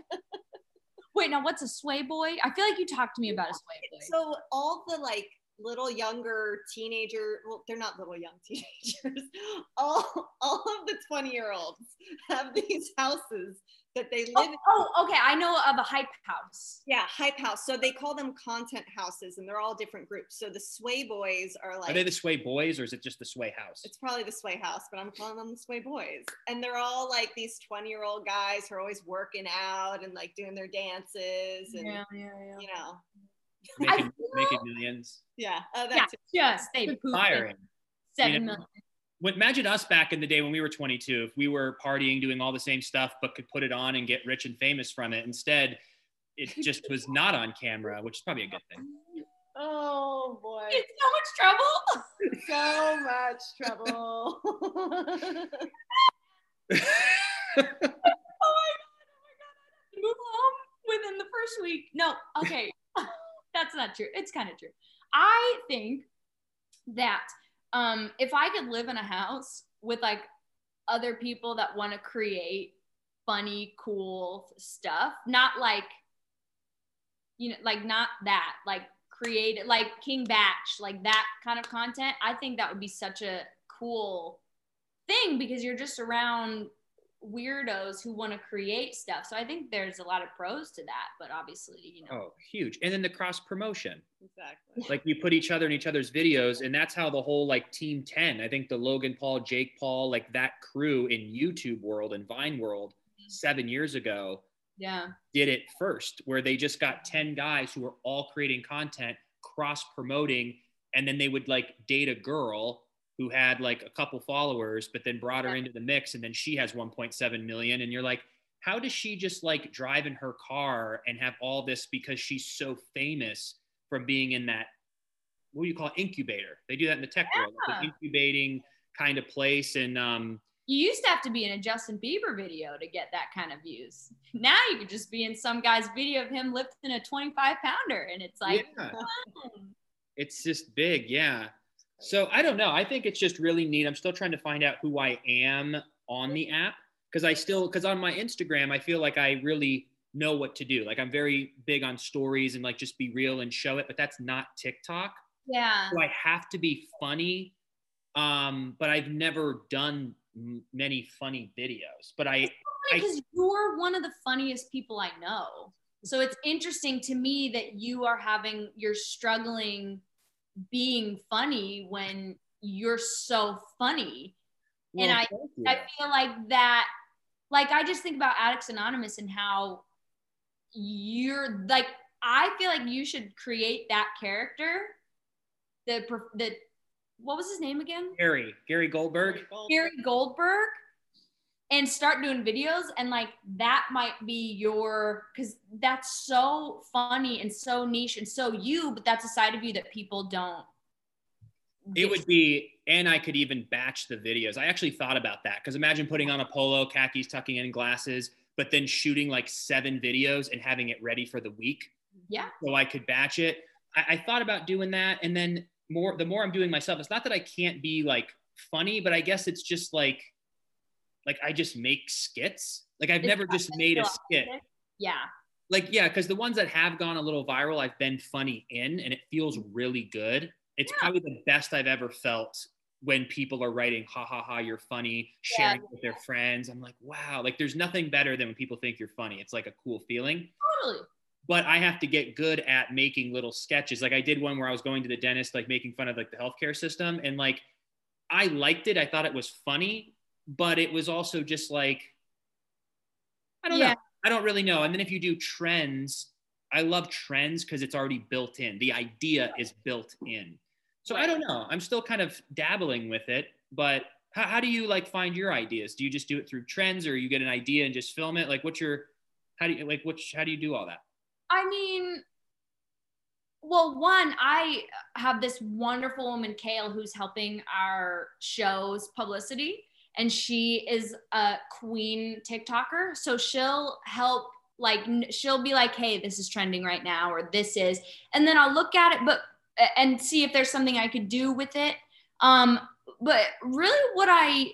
Wait, now what's a sway boy? I feel like you talked to me about a sway boy. So all the like little younger teenager, well, they're not little young [laughs] teenagers. All all of the 20 year olds have these houses that they oh, live in. Oh, oh, okay. I know of a hype house. Yeah, hype house. So they call them content houses and they're all different groups. So the sway boys are like Are they the sway boys or is it just the sway house? it's probably the sway house, but I'm calling them the sway boys. And they're all like these 20 year old guys who are always working out and like doing their dances and yeah, yeah. you know. making, feel- making millions. Yeah. Oh, Yeah, that's just they pooped Firing. seven You know, million. When, imagine us back in the day when we were 22, if we were partying, doing all the same stuff, but could put it on and get rich and famous from it. Instead, it [laughs] just was not on camera, which is probably a good thing. Oh boy. In so much trouble. [laughs] so much trouble. [laughs] Oh my god! Oh my god! Move home within the first week. No, okay, that's not true. It's kind of true. I think that um, if I could live in a house with like other people that want to create funny, cool stuff, not like you know, like not that, like create like King Bach, like that kind of content. I think that would be such a cool thing because you're just around weirdos who want to create stuff. So I think there's a lot of pros to that, but obviously, you know. Oh, huge. And then the cross promotion. exactly. Like we put each other in each other's videos, and that's how the whole like Team 10, I think the Logan Paul, Jake Paul, like that crew in YouTube world and Vine world mm-hmm. seven years ago Yeah. did it first, where they just got 10 guys who were all creating content, cross promoting, and then they would like date a girl who had like a couple followers, but then brought her into the mix, and then she has 1.7 million. And you're like, how does she just like drive in her car and have all this because she's so famous from being in that what do you call it, incubator? They do that in the tech world, like incubating kind of place. And um, You used to have to be in a Justin Bieber video to get that kind of views. Now you could just be in some guy's video of him lifting a 25 pounder and it's like, yeah. it's just big yeah so i don't know i think it's just really neat i'm still trying to find out who i am on the app because i still because on my instagram i feel like i really know what to do like i'm very big on stories and like just be real and show it but that's not tiktok yeah. so i have to be funny um but i've never done m- many funny videos but i I- because you're one of the funniest people I know. So it's interesting to me that you are having, you're struggling being funny when you're so funny. And I- I feel like that, like, I just think about Addicts Anonymous and how you're like, I feel like you should create that character. The, the, what was his name again? gary gary goldberg Gary Goldberg and start doing videos and like that might be your because that's so funny and so niche and so you but that's a side of you that people don't It would be, and I could even batch the videos. I actually thought about that because imagine putting on a polo, khakis, tucking in glasses, but then shooting like seven videos and having it ready for the week yeah so I could batch it. I, I thought about doing that, and then more. The more I'm doing myself, it's not that I can't be like funny, but I guess it's just like, like I just make skits. Like I've It's never just made a skit. yeah Like yeah, because the ones that have gone a little viral, I've been funny in, and it feels really good. It's Yeah. probably the best I've ever felt when people are writing "ha ha ha, you're funny," sharing it with their friends. I'm like, wow, like there's nothing better than when people think you're funny. It's like a cool feeling. totally But I have to get good at making little sketches. Like I did one where I was going to the dentist, like making fun of like the healthcare system, and like I liked it. I thought it was funny, but it was also just like I don't Yeah. know. I don't really know. And then if you do trends, I love trends because it's already built in. The idea is built in. So I don't know. I'm still kind of dabbling with it, but how, how do you like find your ideas? Do you just do it through trends or you get an idea and just film it? Like what's your how do you like which how do you do all that? I mean, well, one, I have this wonderful woman, Kale, who's helping our show's publicity. And she is a queen TikToker. So she'll help like she'll be like, "Hey, this is trending right now," or "This is," and then I'll look at it, but and see if there's something I could do with it. Um, but really, what I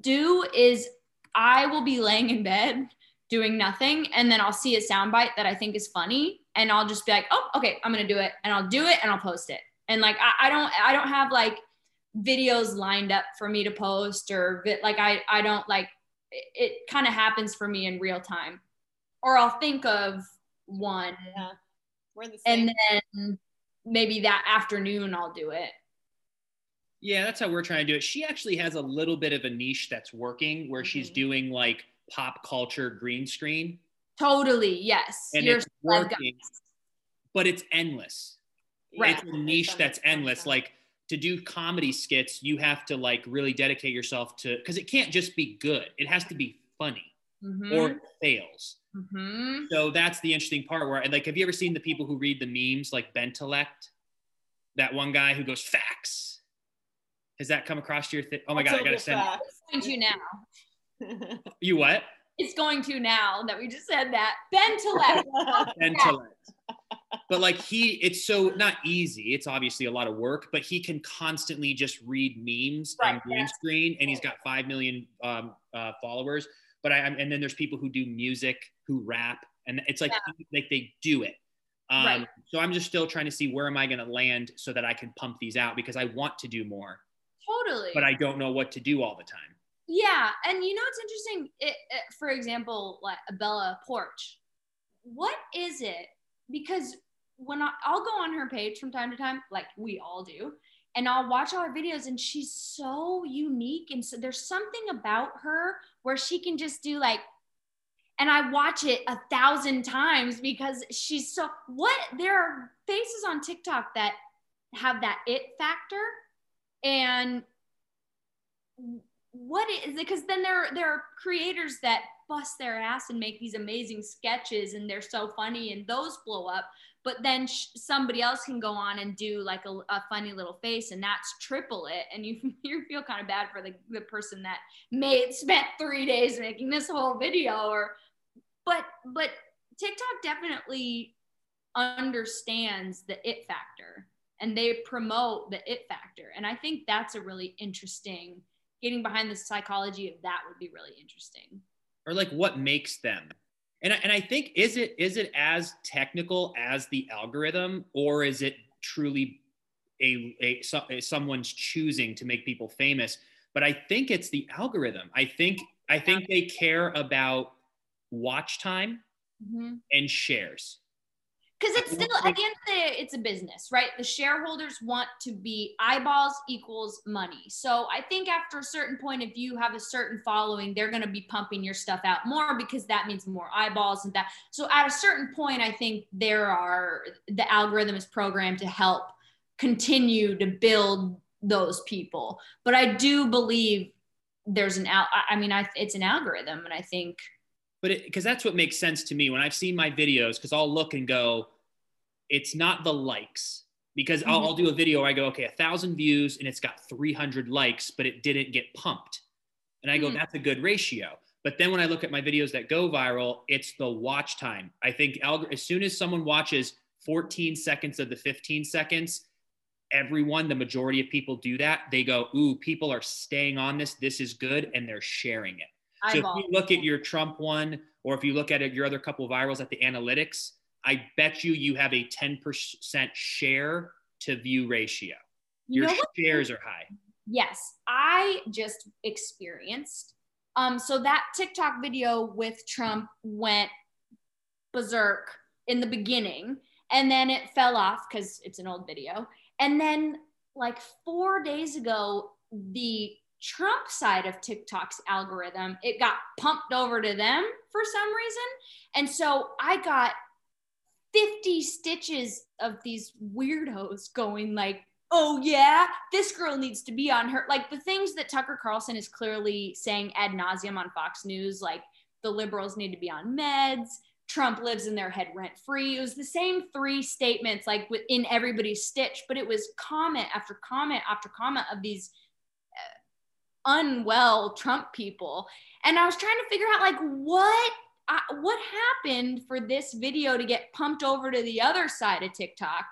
do is I will be laying in bed doing nothing, and then I'll see a soundbite that I think is funny, and I'll just be like, "Oh, okay, I'm gonna do it," and I'll do it, and I'll post it. And like I, I don't, I don't have like videos lined up for me to post or like I, I don't like it, it kind of happens for me in real time or I'll think of one Yeah. We're the and then maybe that afternoon I'll do it. Yeah, that's how we're trying to do it. She actually has a little bit of a niche that's working where she's Mhm. doing like pop culture green screen Totally. Yes. and You're it's working, but it's endless. Right. It's a niche that's endless. Like to do comedy skits, you have to like really dedicate yourself to because it can't just be good. It has to be funny Mhm. or it fails. Mhm. So that's the interesting part where I like have you ever seen the people who read the memes like Bentelect? That one guy who goes facts. Has that come across your thing? Oh my god, I gotta send It's going to now. you what? It's going to now that we just said that. Ben Tillett. [laughs] Bentelect. But like he, it's so not easy. It's obviously a lot of work, but he can constantly just read memes on Right, green screen, and he's got five million um, uh, followers. But I, and then there's people who do music, who rap, and it's like like they do it. Um, Right. So I'm just still trying to see where am I going to land so that I can pump these out because I want to do more, totally. but I don't know what to do all the time. Yeah, and you know it's interesting? It, it, for example, like Bella Poarch. What is it? Because when I, I'll go on her page from time to time, like we all do, and I'll watch all her videos, and she's so unique, and so there's something about her where she can just do like, and I watch it a thousand times because she's so what? There are faces on TikTok that have that it factor, and what is it because then there there are creators that bust their ass and make these amazing sketches and they're so funny and those blow up but then sh- somebody else can go on and do like a, a funny little face and that's triple it and you [laughs] you feel kind of bad for the, the person that made spent three days making this whole video or but but tiktok definitely understands the it factor and they promote the it factor and i think that's a really interesting getting behind the psychology of that would be really interesting. or like what makes them? And I, and I think is it is it as technical as the algorithm or is it truly a, a, so- a someone's choosing to make people famous? But i think it's the algorithm. I think i think they care about watch time mm-hmm. and shares Because it's still at the end of the day, it's a business, right? The shareholders want to be eyeballs equals money. So I think after a certain point, if you have a certain following, they're going to be pumping your stuff out more because that means more eyeballs and that. So at a certain point, I think there are the algorithm is programmed to help continue to build those people. But I do believe there's an al- I- I mean, I it's an algorithm, and I think but because that's what makes sense to me when I've seen my videos, because I'll look and go, it's not the likes. Because I'll, I'll do a video where I go, okay, a thousand views and it's got 300 likes, but it didn't get pumped. And I go, Hmm. that's a good ratio. But then when I look at my videos that go viral, it's the watch time. I think as soon as someone watches 14 seconds of the 15 seconds, everyone, the majority of people do that. They go, ooh, people are staying on this. This is good. And they're sharing it. So if you look at your Trump one, or if you look at it, your other couple of virals at the analytics, I bet you you have a 10% share to view ratio. You Your know shares are high. Yes, I just experienced. Um, so that TikTok video with Trump went berserk in the beginning, and then it fell off because it's an old video. And then, like four days ago, the Trump side of TikTok's algorithm it got pumped over to them for some reason, and so I got 50 stitches of these weirdos going like oh yeah, this girl needs to be on her. Like the things that Tucker Carlson is clearly saying ad nauseum on Fox News, like the liberals need to be on meds. Trump lives in their head rent free. It was the same three statements, like within everybody's stitch, but it was comment after comment after comment of these unwell Trump people. And I was trying to figure out like what I, what happened for this video to get pumped over to the other side of TikTok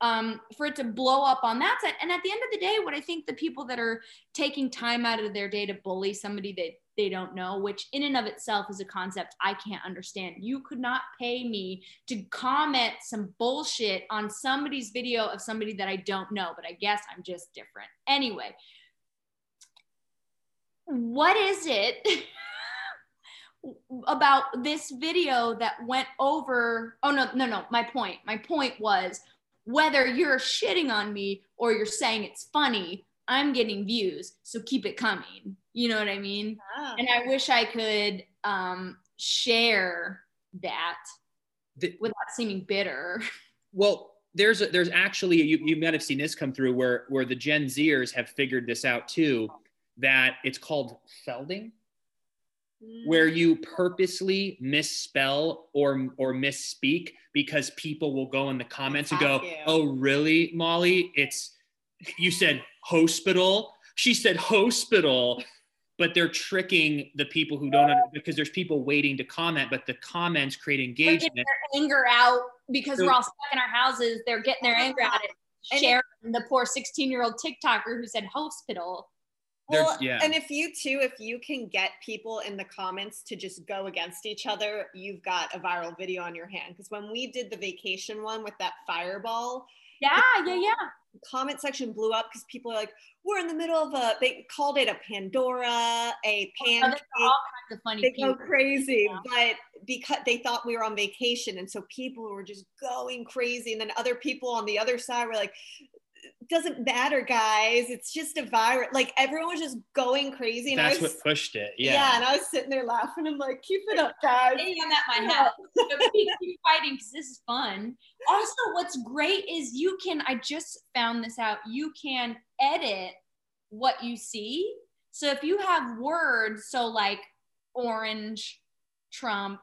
um, for it to blow up on that side. And at the end of the day, what I think the people that are taking time out of their day to bully somebody that they don't know, which in and of itself is a concept I can't understand. You could not pay me to comment some bullshit on somebody's video of somebody that I don't know, but I guess I'm just different. Anyway, what is it? [laughs] about this video that went over oh no no no my point my point was whether you're shitting on me or you're saying it's funny, I'm getting views. So keep it coming. You know what I mean? Ah. And I wish I could um, share that The- without seeming bitter. [laughs] Well, there's a, there's actually you, you might have seen this come through where where the Gen Zers have figured this out too, that it's called felding, mm. where you purposely misspell or or misspeak because people will go in the comments and go, you. "Oh, really, Molly? It's you said hospital. She said hospital." But they're tricking the people who don't under- because there's people waiting to comment, but the comments create engagement. their anger out because So- we're all stuck in our houses. They're getting their anger out And- sharing the poor 16 year old TikToker who said hospital. They're- Well, yeah. and if you too, if you can get people in the comments to just go against each other, you've got a viral video on your hand. Because when we did the vacation one with that fireball, Yeah, yeah, yeah. the comment section blew up because people are like, "We're in the middle of a." They called it a Pandora, a Oh, pancake. there's all kinds of funny they people. go crazy, Yeah. but because they thought we were on vacation, and so people were just going crazy, and then other people on the other side were like, "Doesn't matter, guys. It's just a virus." Like everyone was just going crazy, and That's I was, what pushed it. yeah. Yeah. and I was sitting there laughing. I'm like, "Keep it up, guys." Hey, I'm at my house. So keep, keep [laughs] fighting because this is fun. Also, what's great is you can, I just found this out, you can edit what you see. So if you have words, so like orange, Trump,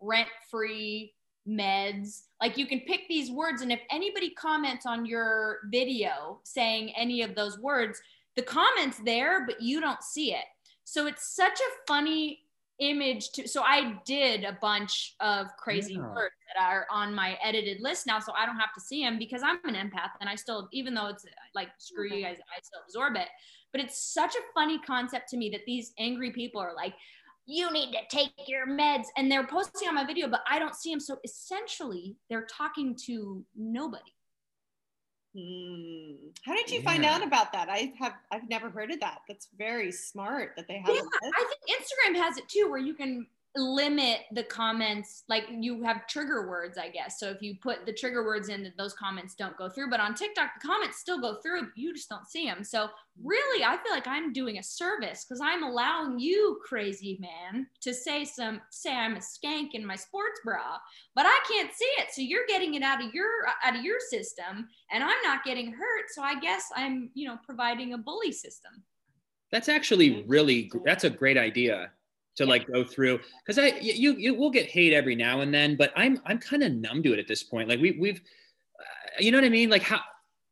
rent free, meds, like you can pick these words. And if anybody comments on your video saying any of those words, the comment's there, but you don't see it. So it's such a funny image to so I did a bunch of crazy Yeah. words that are on my edited list now so I don't have to see them because I'm an empath and I still even though it's like screw you guys I still absorb it but it's such a funny concept to me that these angry people are like you need to take your meds and they're posting on my video but I don't see them so essentially they're talking to nobody Hmm. How did you find out about that? I have I've never heard of that. That's very smart that they have. Yeah. I think Instagram has it too, where you can limit the comments. Like you have trigger words, I guess. So if you put the trigger words in, those comments don't go through. But on TikTok, the comments still go through. You just don't see them. So really, I feel like I'm doing a service because I'm allowing you, crazy man, to say some say I'm a skank in my sports bra, but I can't see it. So you're getting it out of your out of your system, and I'm not getting hurt. So I guess I'm you know providing a bully system. That's actually really that's a great idea to like go through because I you you will get hate every now and then, but I'm I'm kind of numb to it at this point. Like we we've uh, you know what I mean? Like how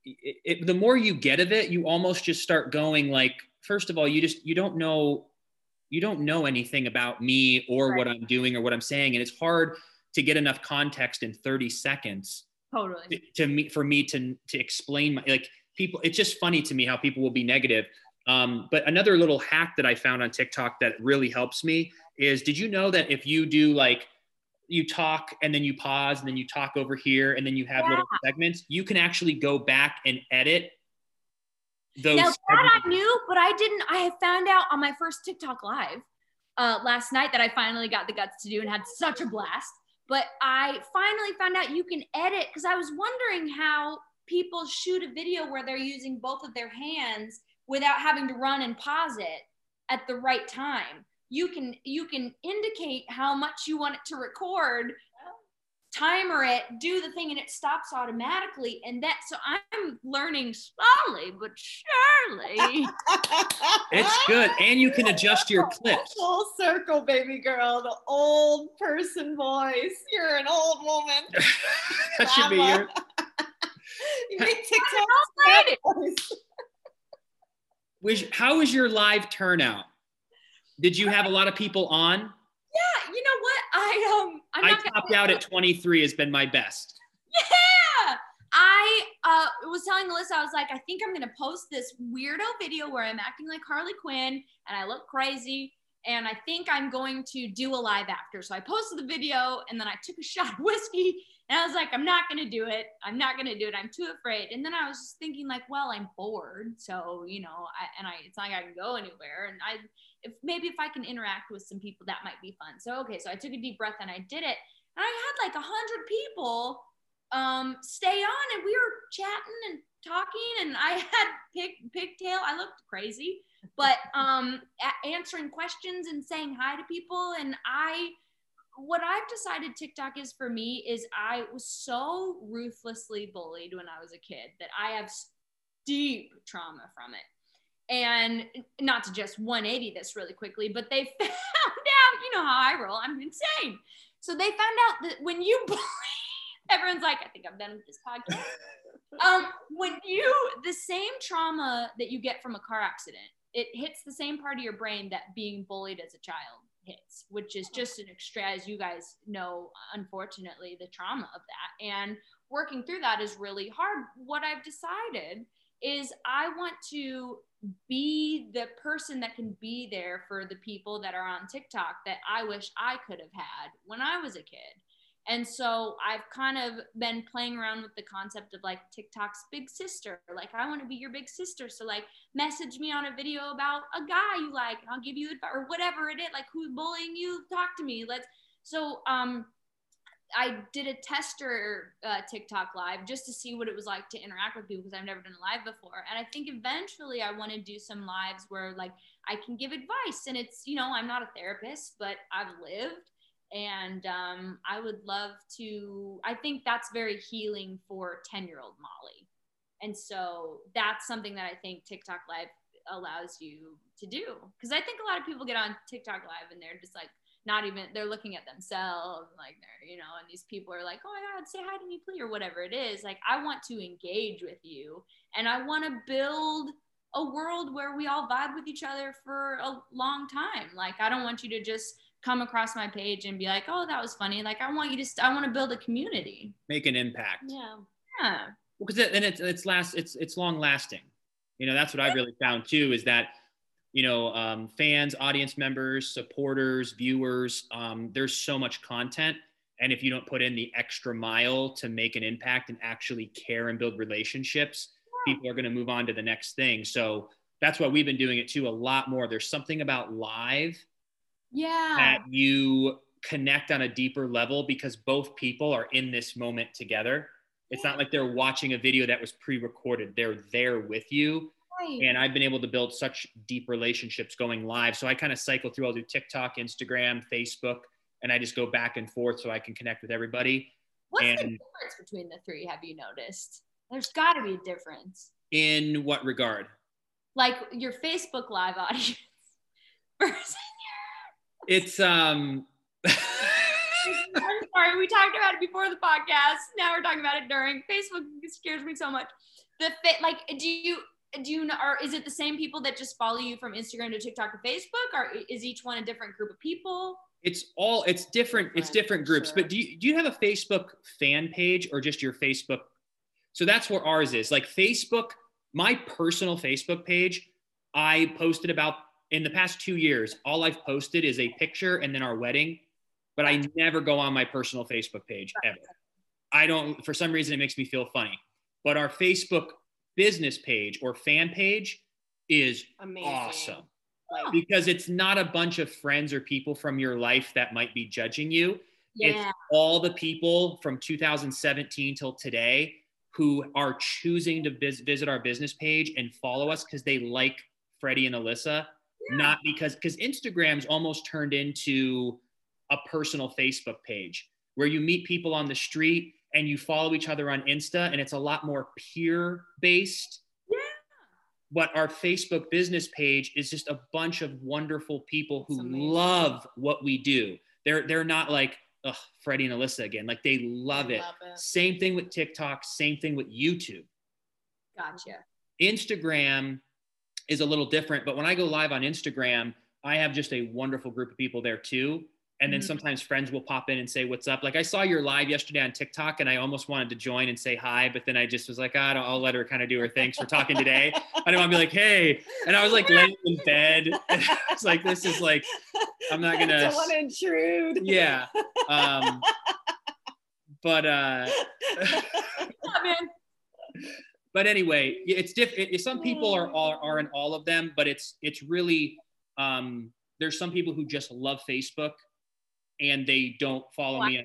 it, it, the more you get of it, you almost just start going like first of all, you just you don't know you don't know anything about me or what I'm doing or what I'm saying, and it's hard to get enough context in 30 seconds Totally. to, to me for me to to explain my like people it's just funny to me how people will be negative um, but another little hack that i found on tiktok that really helps me is did you know that if you do like you talk and then you pause and then you talk over here and then you have little segments you can actually go back and edit those Now that. I knew, but I didn't. I found out on my first TikTok live uh, last night that I finally got the guts to do and had such a blast. But I finally found out you can edit because I was wondering how people shoot a video where they're using both of their hands without having to run and pause it at the right time. You can you can indicate how much you want it to record timer it, do the thing, and it stops automatically. And that, so I'm learning slowly but surely. [laughs] it's good and you can adjust your clips [laughs] Full circle, baby girl. The old person voice. You're an old woman. [laughs] that should be your you make TikTok voice. Was, how was your live turnout? Did you have a lot of people on? Yeah, you know what? I um I'm I topped out at 23 has been my best. Yeah. I uh, was telling Alyssa, I was like, I think I'm gonna post this weirdo video where I'm acting like Harley Quinn and I look crazy. And I think I'm going to do a live after. So I posted the video and then I took a shot of whiskey and I was like, I'm not gonna do it. I'm not gonna do it. I'm too afraid. And then I was just thinking, like, well, I'm bored. So, you know, I, and I it's not like I can go anywhere. And I if maybe if I can interact with some people, that might be fun. So okay, so I took a deep breath and I did it. And I had like a hundred people um, stay on and we were chatting and talking and I [laughs] had pig pigtail. I looked crazy, but um, a- answering questions and saying hi to people. And I, what I've decided TikTok is for me is I was so ruthlessly bullied when I was a kid that I have deep trauma from it. And not to just 180 this really quickly, but they [laughs] found out, you know how I roll, I'm insane. So they found out that when you [laughs] bully, everyone's like, I think I'm done with this podcast. [laughs] um, when you, the same trauma that you get from a car accident, it hits the same part of your brain that being bullied as a child hits, which is just an extra, as you guys know, unfortunately, the trauma of that. And working through that is really hard. What I've decided is I want to be the person that can be there for the people that are on TikTok that I wish I could have had when I was a kid. And so I've kind of been playing around with the concept of like TikTok's big sister. Like, I want to be your big sister. So, like, message me on a video about a guy you like, and I'll give you advice or whatever it is. Like, who's bullying you? Talk to me. Let's. So, um, I did a tester uh, TikTok live just to see what it was like to interact with people because I've never done a live before. And I think eventually I want to do some lives where like I can give advice. And it's, you know, I'm not a therapist, but I've lived. And um, I would love to, I think that's very healing for 10 year old Molly. And so that's something that I think TikTok live allows you to do. Because I think a lot of people get on TikTok live and they're just like, not even they're looking at themselves like they're you know and these people are like oh my god say hi to me please or whatever it is like i want to engage with you and i want to build a world where we all vibe with each other for a long time like i don't want you to just come across my page and be like oh that was funny. Like i want you to st- i want to build a community. Make an impact. yeah. Yeah. Because it, and it's it's last it's it's long lasting you know that's what i've really found too is that you know um, fans audience members supporters viewers um, there's so much content and if you don't put in the extra mile to make an impact and actually care and build relationships people are going to move on to the next thing. So that's why we've been doing it too a lot more. There's something about live yeah. that you connect on a deeper level because both people are in this moment together. It's not like they're watching a video that was pre-recorded. They're there with you. Right. and i've been able to build such deep relationships going live. So i kind of cycle through i'll do tiktok instagram facebook and i just go back and forth so i can connect with everybody. What's the and- difference between the three have you noticed? There's got to be a difference. In what regard? Like your Facebook live audience [laughs] versus it's um I'm sorry, we talked about it before the podcast. Now we're talking about it during. Facebook scares me so much. The fit, like, do you do you know, or is it the same people that just follow you from Instagram to TikTok to Facebook, or is each one a different group of people? it's all it's different it's different groups sure. but do you, do you have a facebook fan page or just your facebook so that's where ours is like facebook my personal facebook page i posted about in the past two years all i've posted is a picture and then our wedding but i never go on my personal facebook page ever i don't for some reason it makes me feel funny but our facebook business page or fan page is Amazing. awesome because it's not a bunch of friends or people from your life that might be judging you. Yeah. It's all the people from 2017 till today who are choosing to vis- visit our business page and follow us because they like Freddie and Alyssa, not because because Instagram's almost turned into a personal Facebook page where you meet people on the street and you follow each other on Insta and it's a lot more peer based yeah, but our Facebook business page is just a bunch of wonderful people who love what we do. They're they're not like Ugh, Freddie and Alyssa again. Like they love it. love it. Same thing with TikTok. Same thing with YouTube. gotcha. Instagram, is a little different. But when I go live on Instagram, I have just a wonderful group of people there too. And then Mhm. sometimes friends will pop in and say, What's up? Like I saw your live yesterday on TikTok and I almost wanted to join and say hi, but then I just was like, ah, I'll let her kind of do her thing. So we're talking today. I don't want to be like, Hey. And I was like laying in bed. [laughs] it's like, this is like, I'm not gonna- Don't want to intrude. yeah. Um, but, uh, [laughs] Yeah, man. But anyway, it's different. Some people are, are are in all of them, but it's it's really um, there's some people who just love Facebook and they don't follow me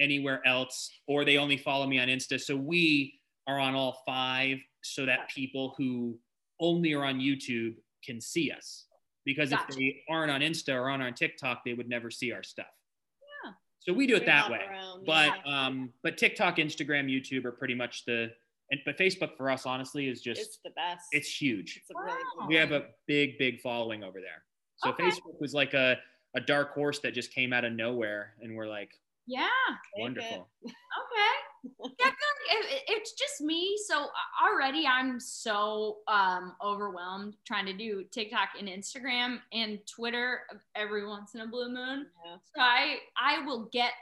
anywhere else, or they only follow me on Insta. So we are on all five, so that people who only are on YouTube can see us. Because Gotcha. if they aren't on Insta or on our TikTok, they would never see our stuff. Yeah. So we do it that way around, but yeah. um but tiktok instagram youtube are pretty much the and but facebook for us honestly is just it's the best. it's huge It's a really Wow. good we have a big big following over there so Okay. facebook was like a a dark horse that just came out of nowhere and we're like Yeah. Wonderful [laughs] Okay. Yeah, I feel like it, it- it's just me. So uh, already I'm so um, overwhelmed trying to do TikTok and Instagram and Twitter every once in a blue moon. Yeah. So I I will get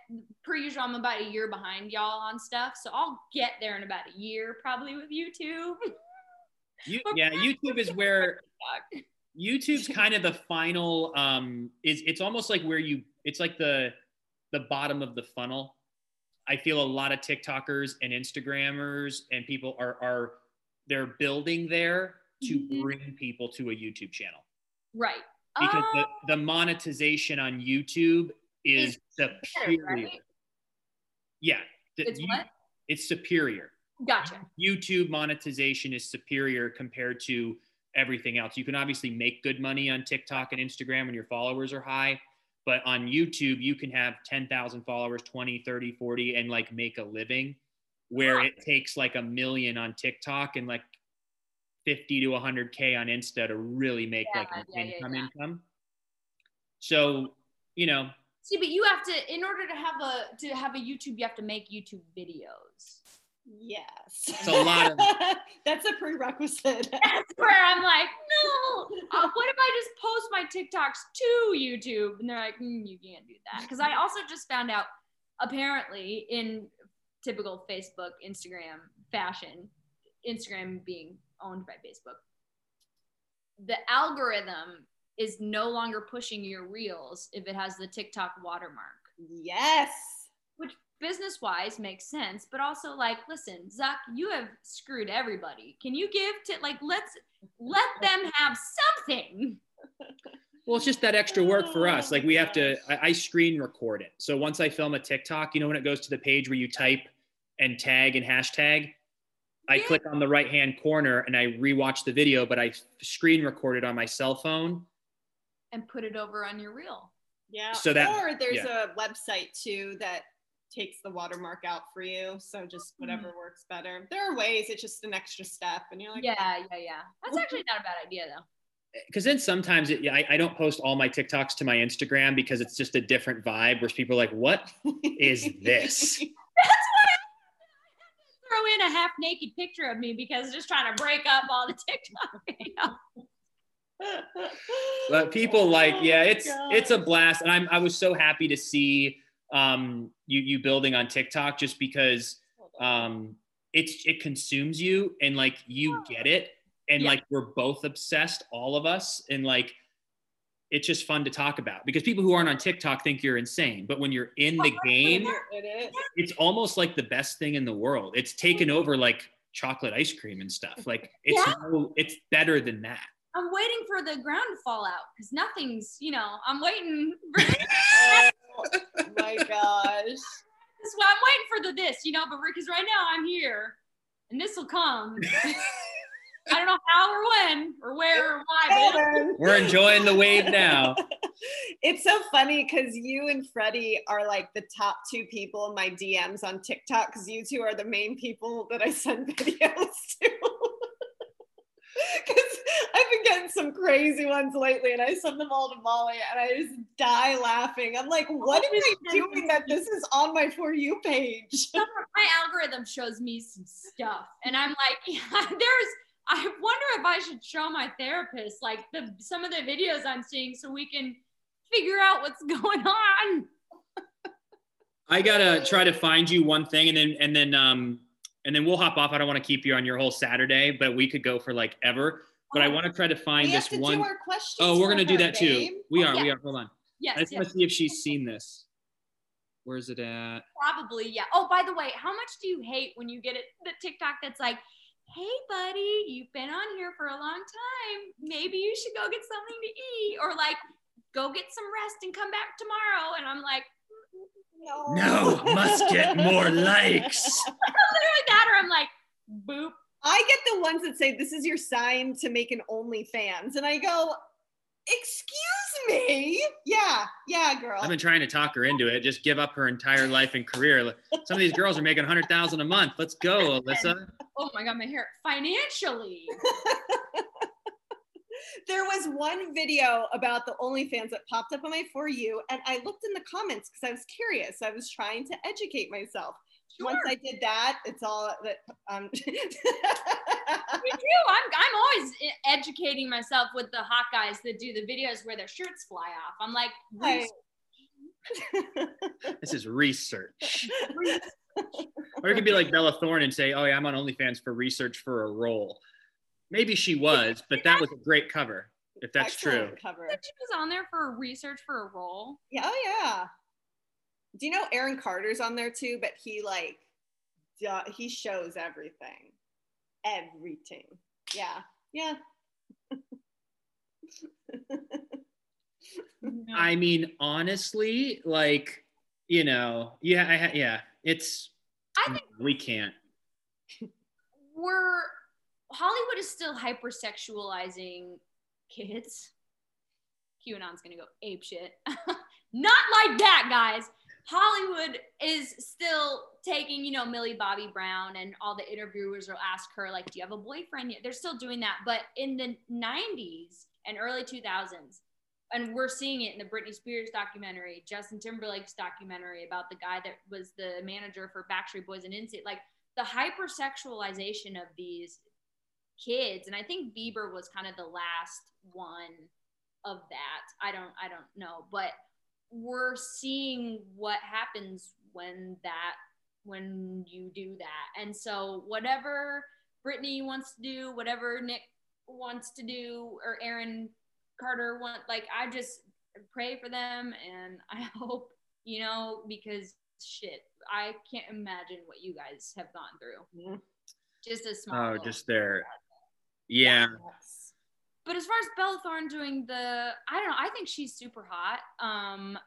per usual. I'm about a year behind y'all on stuff. So I'll get there in about a year probably with YouTube. [laughs] you, yeah youtube is where youtube's kind of the final um is it's almost like where you it's like the the bottom of the funnel i feel a lot of tiktokers and instagrammers and people are are they're building there to Mhm. bring people to a youtube channel Right. because Oh, the, the monetization on youtube is better, superior right? yeah the- It's you- what? it's superior Gotcha. YouTube monetization is superior compared to everything else. You can obviously make good money on TikTok and Instagram when your followers are high, but on YouTube, you can have 10,000 followers, 20, 30, 40, and like make a living where it takes like a million on TikTok and like 50 to 100K on Insta to really make like an yeah, yeah, income yeah. income. So, you know, See, but you have to in order to have a to have a YouTube, you have to make YouTube videos. Yes. It's a lot of- [laughs] That's a prerequisite. That's where I'm like, no. Uh, what if I just post my TikToks to YouTube? And they're like, mm, you can't do that. Because I also just found out, apparently, in typical Facebook, Instagram fashion, Instagram being owned by Facebook, the algorithm is no longer pushing your reels if it has the TikTok watermark yes. which business wise makes sense, but also like, listen, Zuck, you have screwed everybody. Can you give to like let's let them have something? Well, it's just that extra work for us. Oh Like we have to. Oh, I, I screen record it. So once I film a TikTok, you know, when it goes to the page where you type and tag and hashtag, I Yeah. click on the right hand corner and I rewatch the video, but I screen record it on my cell phone. And put it over on your reel. Yeah. So that- or there's a website too that takes the watermark out for you. So just mm-hmm. whatever works better. There are ways. It's just an extra step, and you're like, yeah, yeah, yeah. That's actually not a bad idea though. Because then sometimes it, I, I don't post all my TikToks to my Instagram because it's just a different vibe where people are like, what is [laughs] this? Throw in a half naked picture of me because just trying to break up all the TikTok videos. but people like [laughs] Oh yeah my it's it's a blast and i'm i was so happy to see um you you building on tiktok just because um it's it consumes you and like you get it. And Yeah. like we're both obsessed all of us. And like it's just fun to talk about because people who aren't on tiktok think you're insane. But when you're in the [laughs] game It is. it's almost like the best thing in the world. It's taken over like chocolate ice cream and stuff. Like it's Yeah. no, it's better than that. I'm waiting for the ground to fall out because nothing's, you know, I'm waiting for [laughs] [laughs] Oh my gosh. This is why I'm waiting for the this, you know, but because right now I'm here and this will come. [laughs] I don't know how or when or where or why, but we're enjoying the wave now [laughs] It's so funny because you and Freddie are like the top two people in my DMs on TikTok because you two are the main people that I send [laughs] videos to. Because I've been getting some crazy ones lately and I send them all to Molly and I just die laughing. I'm like, what am I doing that this is on my For You page? my algorithm shows me some stuff. And I'm like, [laughs] yeah, there's I wonder if I should show my therapist like the some of the videos I'm seeing so we can figure out what's [laughs] going on. I gotta try to find you one thing, and then and then um and then we'll hop off. I don't want to keep you on your whole Saturday, but we could go for like ever. But I want to try to find we this have to one do our questions. Oh, we're gonna do her, that too. We Oh, are. We are. Hold on. I Yes, just yes, want to see if she's seen this. Where's it at? probably. Yeah. Oh, by the way, how much do you hate when you get it the TikTok that's like, "Hey, buddy, you've been on here for a long time. Maybe you should go get something to eat," or like, "Go get some rest and come back tomorrow." And I'm like, No. No, must get more likes. [laughs] literally that, or I'm like, "Boop." I get the ones that say this is your sign to make an OnlyFans, and I go, "Excuse me? Yeah, yeah, girl." I've been trying to talk her into it. Just give up her entire life and career. Some of these girls are making a hundred thousand a month. Let's go, Alyssa. [laughs] Oh my god, my hair. Financially, [laughs] there was one video about the OnlyFans that popped up on my for you, and I looked in the comments because I was curious. I was trying to educate myself. Once I did that, it's all that. Um, [laughs] me too. I'm I'm always educating myself with the hot guys that do the videos where their shirts fly off. I'm like, Right. This is research. Or it could be like Bella Thorne and say, "Oh yeah, I'm on OnlyFans for research for a role." Maybe she was, but that was a great cover. If that's true. Excellent Cover. she was on there for research for a role. Yeah, oh yeah. Do you know Aaron Carter's on there too? But he like, duh, he shows everything, everything. Yeah, yeah. [laughs] I mean, honestly, like you know, yeah, I ha- yeah, it's. I think we can't. we're Hollywood is still hypersexualizing kids. QAnon's gonna go ape shit. [laughs] Not like that, guys. Hollywood is still taking, you know, Millie Bobby Brown and all the interviewers will ask her, like, do you have a boyfriend yet? They're still doing that. But in the 90s and early 2000s, and we're seeing it in the Britney Spears documentary, Justin Timberlake's documentary about the guy that was the manager for Backstreet Boys and NSYNC, like the hypersexualization of these kids. And I think Bieber was kind of the last one of that. I don't I don't know, but we're seeing what happens when that when you do that. And so whatever Britney wants to do, whatever Nick wants to do, or Aaron Carter want like I just pray for them and [laughs] I hope, you know, because shit, I can't imagine what you guys have gone through. Mhm. Just a small Oh, just there. Yeah. Yes. But as far as Bella Thorne doing the, I don't know. I think she's super hot. Um,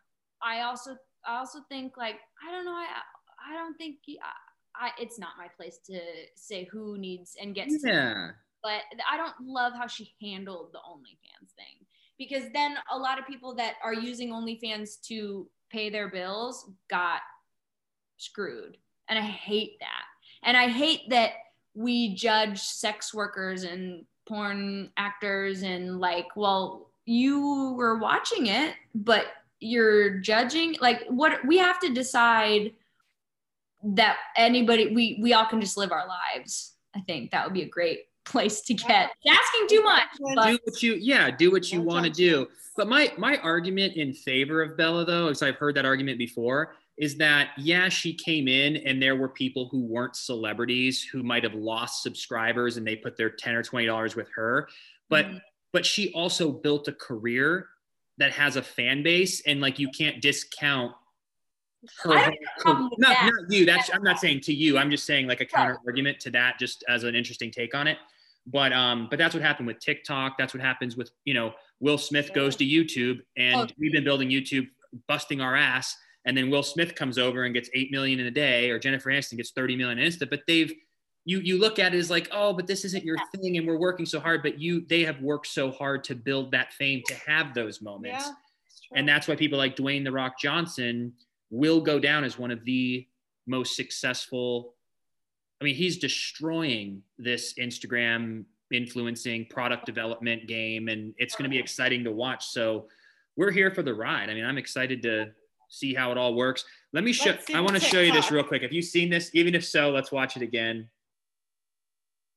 I also, I also think like I don't know. I, I don't think I, I it's not my place to say who needs and gets. to- Yeah. but I don't love how she handled the OnlyFans thing because then a lot of people that are using OnlyFans to pay their bills got screwed. And I hate that. And I hate that we judge sex workers and porn actors and like, well, you were watching it, but you're judging like what we have to decide that anybody we we all can just live our lives. I think that would be a great [laughs] place to get. It's asking too much, but do what you yeah do what you want to do but my my argument in favor of bella though because i've heard that argument before is that yeah she came in and there were people who weren't celebrities who might have lost subscribers and they put their 10 or 20 dollars with her but Mhm. but she also built a career that has a fan base and like you can't discount her, I don't have a problem with not, not you that's i'm not saying to you i'm just saying like a counter argument to that just as an interesting take on it but um but that's what happened with tiktok that's what happens with you know will smith goes to youtube and Oh. we've been building youtube busting our ass and then will smith comes over and gets 8 million in a day or jennifer aniston gets 30 million in instant but they've you you look at it as like oh but this isn't your thing and we're working so hard but you they have worked so hard to build that fame to have those moments Yeah. true. and that's why people like Dwayne the Rock Johnson will go down as one of the most successful. I mean, he's destroying this Instagram influencing product development game, and it's going to be exciting to watch. So we're here for the ride. I mean, I'm excited to see how it all works. Let me show. I want to show you this real quick. Have you seen this? Even if so, let's watch it again.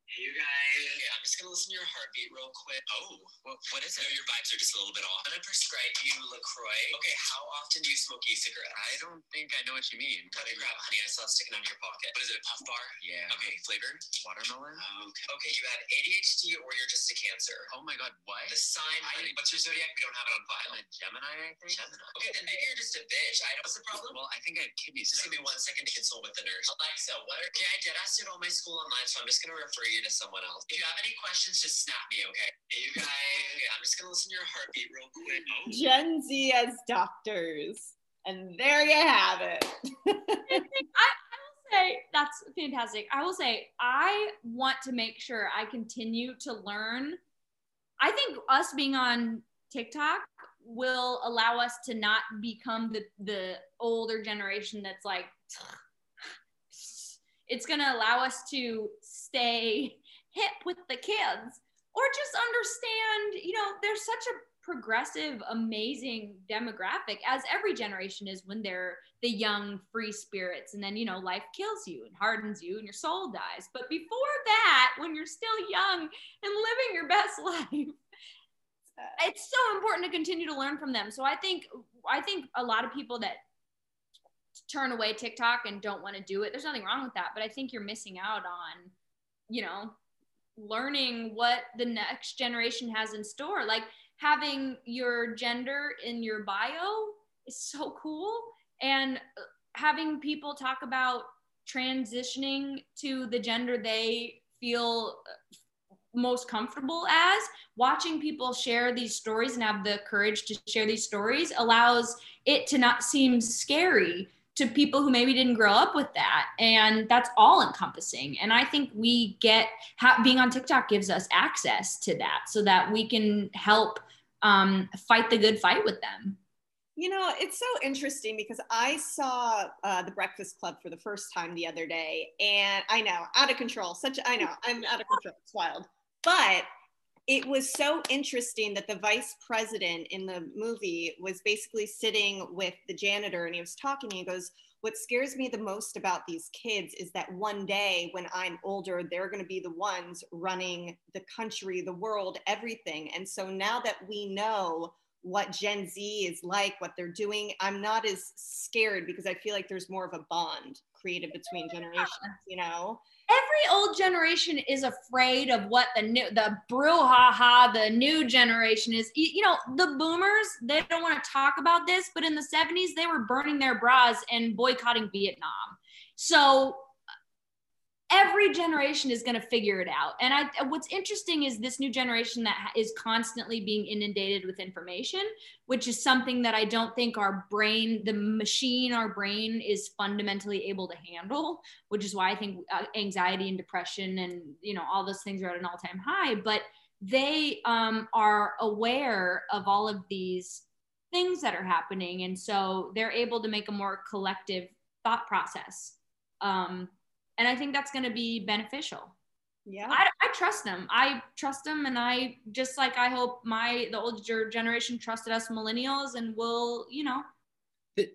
Hey, you guys. Okay, I'm just gonna listen to your heartbeat real quick. Oh, what, what is it? No, your vibes are just a little bit off. I'm gonna prescribe you LaCroix. Okay, how often do you smoke e-cigarettes? I don't think I know what you mean. Let me grab, honey. I saw it sticking out of your pocket. What is it? A puff bar? Yeah. Okay, flavor? Watermelon? Okay. Okay, you have ADHD or you're just a Cancer. Oh my god, what? The sign, honey. What's your zodiac? We don't have it on file. I'm a Gemini, I think. Gemini. Okay, then maybe you're just a bitch. I know. What's the problem? Well, I think I have kidney Just give me one second to consult with the nurse. Alexa, what are, okay, I did ask it all my school online, so I'm just gonna refer you to someone else. If you have any questions, just snap me, okay? Hey, you guys. Okay, I'm just gonna listen to your heartbeat real quick. Oh. Gen Z as doctors. And there you have it. I, I will say that's fantastic. I will say I want to make sure I continue to learn. I think us being on TikTok will allow us to not become the the older generation that's like it's going to allow us to stay hip with the kids or just understand, you know, there's such a progressive, amazing demographic, as every generation is when they're the young, free spirits. And then, you know, life kills you and hardens you and your soul dies. But before that, when you're still young and living your best [laughs] life, it's so important to continue to learn from them. So I think I think a lot of people that turn away TikTok and don't want to do it, there's nothing wrong with that. But I think you're missing out on, you know, learning what the next generation has in store. Like having your gender in your bio is so cool. And uh, having people talk about transitioning to the gender they feel uh, most comfortable as watching people share these stories and have the courage to share these stories allows it to not seem scary to people who maybe didn't grow up with that and that's all encompassing and i think we get being on tiktok gives us access to that so that we can help um, fight the good fight with them You know, it's so interesting because I saw uh, The Breakfast Club for the first time the other day, and I know, out of control. Such, I know, I'm out of control. It's wild. But it was so interesting that the vice president in the movie was basically sitting with the janitor and he was talking. And he goes, What scares me the most about these kids is that one day when I'm older, they're going to be the ones running the country, the world, everything. And so now that we know what Gen Z is like, what they're doing, I'm not as scared because I feel like there's more of a bond created between generations, you know? Every old generation is afraid of what the new the brouhaha the new generation is. You you know the boomers they don't want to talk about this but in the 70s they were burning their bras and boycotting vietnam. So every generation is going to figure it out. And i what's interesting is this new generation that is constantly being inundated with information which is something that i don't think our brain the machine our brain is fundamentally able to handle which is why i think uh, anxiety and depression and you know all those things are at an all-time high. But they um, are aware of all of these things that are happening. And so they're able to make a more collective thought process um, and i think that's going to be beneficial. Yeah. I, I trust them. I trust them and i just like i hope my the older generation trusted us millennials and will you know.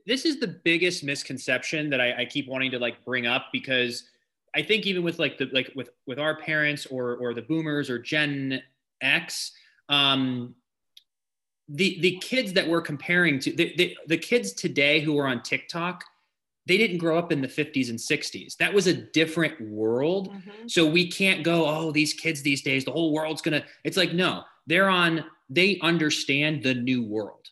This is the biggest misconception that I, I keep wanting to like bring up because I think even with like the like with with our parents or or the boomers or Gen X, um, the the kids that we're comparing to the, the the kids today who are on TikTok, they didn't grow up in the 50s and 60s. That was a different world. Mhm. So we can't go, oh, these kids these days, the whole world's gonna. It's like no, they're on. They understand the new world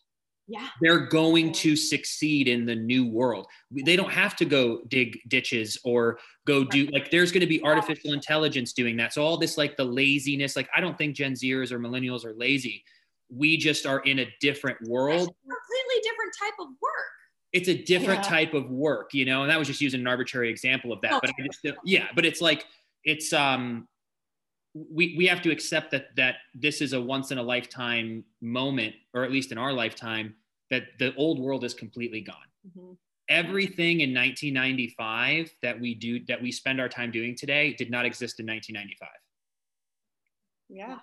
yeah they're going to succeed in the new world. They don't have to go dig ditches or go do like there's going to be artificial intelligence doing that. So all this like the laziness, like I don't think Gen Zers or millennials are lazy. We just are in a different world. a completely different type of work It's a different Yeah. type of work, you know. And that was just using an arbitrary example of that. Oh, But I just yeah, but it's like it's um we we have to accept that that this is a once in a lifetime moment, or at least in our lifetime, that the old world is completely gone Mhm. everything in 1995 that we do that we spend our time doing today did not exist in 1995 Yeah.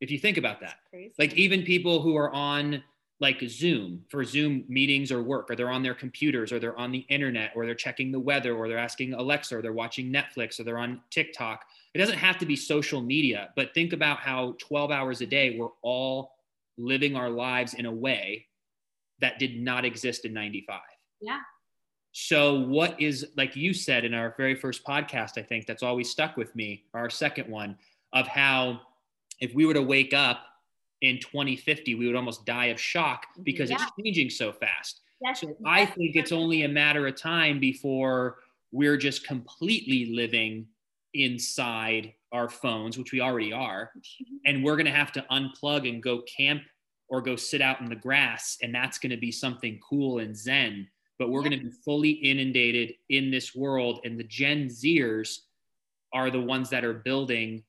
if you think about that like even people who are on like zoom for zoom meetings or work or they're on their computers or they're on the internet or they're checking the weather or they're asking alexa or they're watching netflix or they're on tiktok it doesn't have to be social media, but think about how 12 hours a day we're all living our lives in a way that did not exist in 95. Yeah. So, what is, like you said in our very first podcast, I think that's always stuck with me, our second one, of how if we were to wake up in 2050, we would almost die of shock because it's changing so fast. That's, So I think it's only a matter of time before we're just completely living inside our phones, which we already are, mm-hmm. and we're going to have to unplug and go camp or go sit out in the grass, and that's going to be something cool and zen. But we're going to be fully inundated in this world, and the Gen Zers are the ones that are building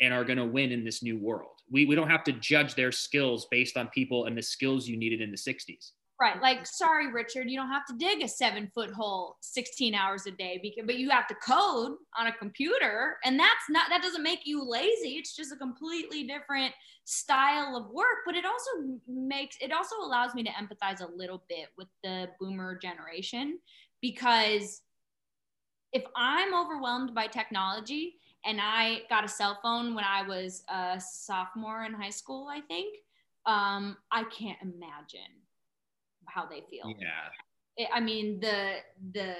and are going to win in this new world. We, we don't have to judge their skills based on people and the skills you needed in the 60s. Right. Like, sorry, Richard, you don't have to dig a seven foot hole 16 hours a day, because, but you have to code on a computer. And that's not, that doesn't make you lazy. It's just a completely different style of work. But it also makes, it also allows me to empathize a little bit with the boomer generation because if I'm overwhelmed by technology and I got a cell phone when I was a sophomore in high school, I think, um, I can't imagine how they feel. Yeah. It- I mean, the the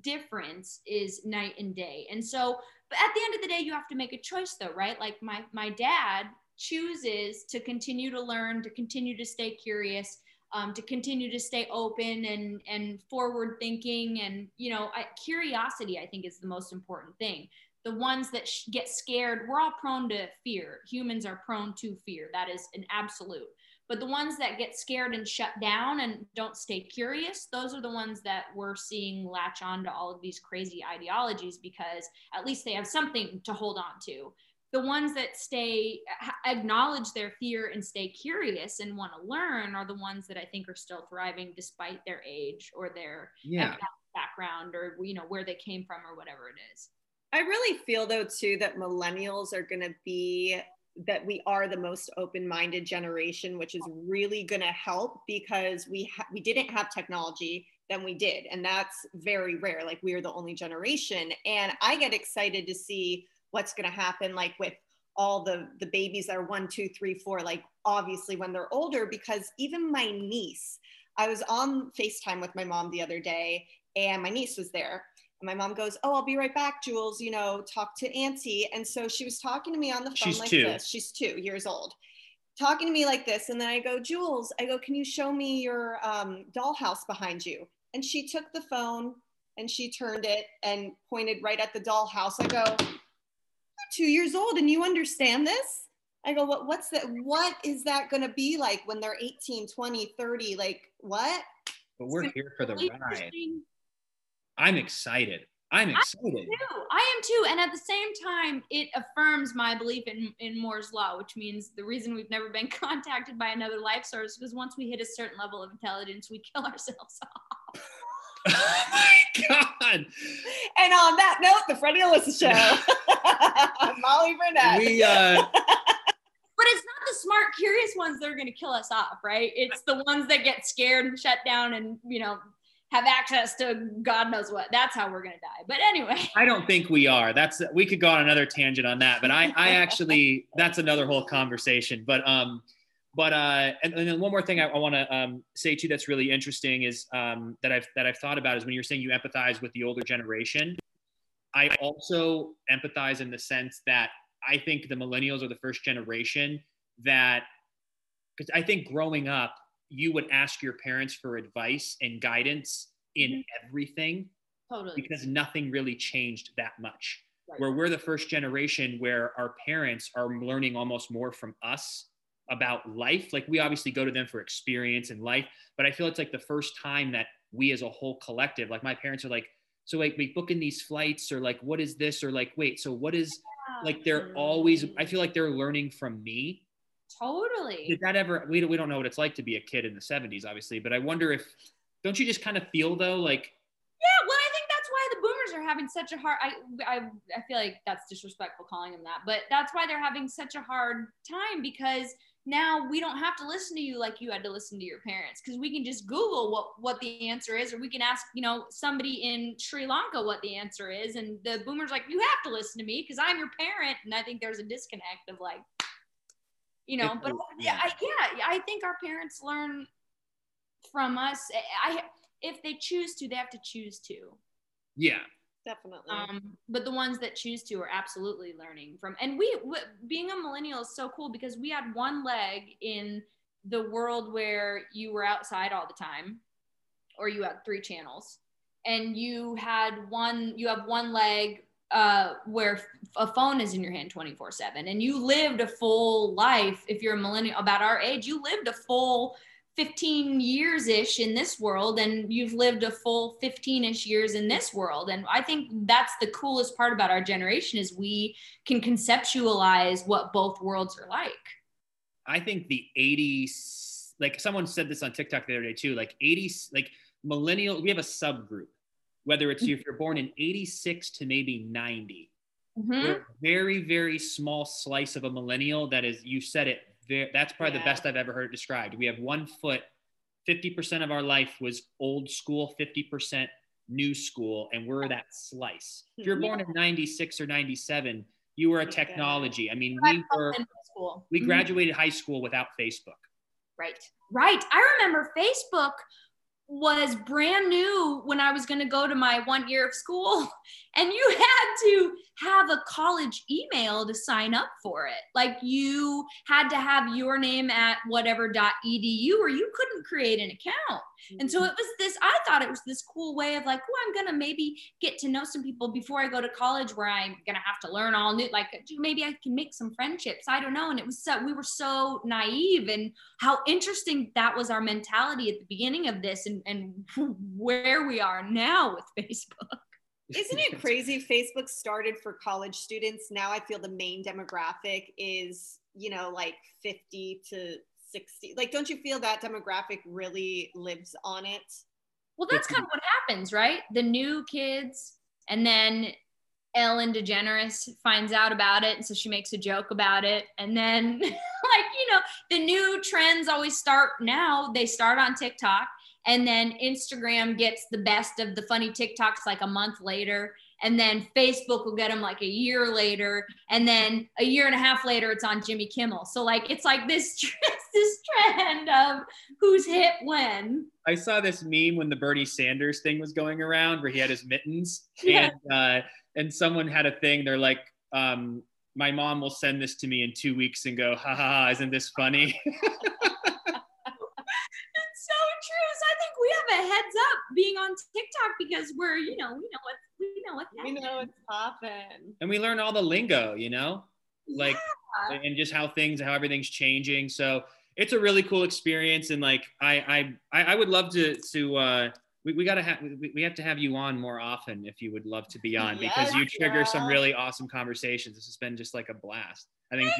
difference is night and day. And so, but at the end of the day, you have to make a choice, though, right? Like my my dad chooses to continue to learn, to continue to stay curious, um, to continue to stay open and and forward thinking, and you know, I, curiosity. I think is the most important thing. The ones that sh- get scared, we're all prone to fear. Humans are prone to fear. That is an absolute. But the ones that get scared and shut down and don't stay curious, those are the ones that we're seeing latch on to all of these crazy ideologies because at least they have something to hold on to. The ones that stay, acknowledge their fear and stay curious and want to learn are the ones that I think are still thriving despite their age or their Yeah. background or, you know, where they came from or whatever it is. I really feel though too that millennials are going to be that we are the most open-minded generation, which is really going to help because we ha- we didn't have technology then we did, and that's very rare. Like we are the only generation, and I get excited to see what's going to happen, like with all the the babies that are one, two, three, four. Like obviously when they're older, because even my niece, I was on Facetime with my mom the other day, and my niece was there my mom goes, Oh, I'll be right back, Jules, you know, talk to Auntie. And so she was talking to me on the phone She's like two. this. She's two years old. Talking to me like this. And then I go, Jules, I go, Can you show me your um, dollhouse behind you? And she took the phone and she turned it and pointed right at the dollhouse. I go, You're two years old and you understand this? I go, what, what's that? What is that going to be like when they're 18, 20, 30? Like, what? But we're here for the ride. I'm excited. I'm excited. too. I am too. And at the same time, it affirms my belief in, in Moore's law, which means the reason we've never been [laughs] contacted by another life source because once we hit a certain level of intelligence, we kill [laughs] ourselves off. [laughs] oh my god. And on that note, the Freddie Alyssa Show. Molly Burnett. We uh But it's not the smart, curious ones that are going to kill us off, right? It's the ones that get scared and shut down and, you know, have access to God knows what. That's how we're to die. But anyway, I don't think we are. That's we could go on another tangent on that, but I I actually that's another whole conversation. But um but uh and, and then one more thing I, I want to um say too that's really interesting is um that I've that I've thought about is when you're saying you empathize with the older generation. I also empathize in the sense that I think the millennials are the first generation that because I think growing up you would ask your parents for advice and guidance in mm-hmm. everything totally. because nothing really changed that much. Right. Where we're the first generation where our parents are learning almost more from us about life. Like we obviously go to them for experience and life, but I feel it's like the first time that we as a whole collective, like my parents are like, so like we booking these flights or like what is this or like wait, so what is like they're always I feel like they're learning from me. Totally. Did that ever we don't, we don't know what it's like to be a kid in the 70s obviously, but I wonder if don't you just kind of feel though like Yeah, well, I think that's why the boomers are having such a hard. I, I, I feel like that's disrespectful calling them that, but that's why they're having such a hard time because now we don't have to listen to you like you had to listen to your parents because we can just google what what the answer is or we can ask you know somebody in sri lanka what the answer is and the boomers like you have to listen to me because i'm your parent and i think there's a disconnect of like you know It's- but yeah. I, yeah i think our parents learn from us i if they choose to they have to choose to Yeah. Definitely. um, but the ones that choose to are absolutely learning from and we w- being a millennial is so cool because we had one leg in the world where you were outside all the time or you had three channels and you had one you have one leg uh, where a phone is in your hand 24 7 and you lived a full life if you're a millennial about our age you lived a full 15 years ish in this world and you've lived a full 15 ish years in this world. And i think that's the coolest part about our generation is we can conceptualize what both worlds are like. I think the 80s, like someone said this on TikTok the other day too, like 80s, like millennial, we have a subgroup, whether it's if you're born in 86 to maybe 90. Mhm. We're a very, very small slice of a millennial that is, you said it, that's probably the best I've ever heard it described. We have one foot, 50% of our life was old school, 50% new school, and we're that slice. If you're born in 96 or 97, you were a technology. I mean, we were, in middle school we Mhm. graduated high school without Facebook. Right. Right. I remember Facebook was brand new when I was going to go to my one year of school, [laughs] and you had to have a college email to sign up for it. Like you had to have your name at whatever.edu, or you couldn't create an account. And so mm-hmm. it was this, I thought it was this cool way of like, oh, I'm going to maybe get to know some people before I go to college where I'm going to have to learn all new, like maybe I can make some friendships. I don't know. And it was so, we were so naive and how interesting that was our mentality at the beginning of this and, and [laughs] where we are now with Facebook. [laughs] Isn't it crazy? Facebook started for college students. Now I feel the main demographic is, you know, like 50 to 60. Like, don't you feel that demographic really lives on it? Well, that's kind of what happens, right? The new kids, and then Ellen DeGeneres finds out about it, and so she makes a joke about it. And then, [laughs] like, you know, the new trends always start now, they start on TikTok, and then Instagram gets the best of the funny TikToks like a month later. And then Facebook will get them like a year later, and then a year and a half later, it's on Jimmy Kimmel. So like it's like this [laughs] this trend of who's hit when. I saw this meme when the Bernie Sanders thing was going around where he had his mittens [laughs] Yeah. and uh, and someone had a thing. They're like, um, my mom will send this to me in two weeks and go, ha ha ha, isn't this funny? [laughs] It's so true. So I think we have a heads up being on TikTok because we're, you know, we know what we know what's We happening. know it's popping. and we learn all the lingo, you know, like Yeah. and just how things, how everything's changing. So it's a really cool experience, and like I I I would love to to. Uh, we, we gotta have we, we have to have you on more often if you would love to be on because you Yes, trigger some really awesome conversations. This has been just like a blast. I think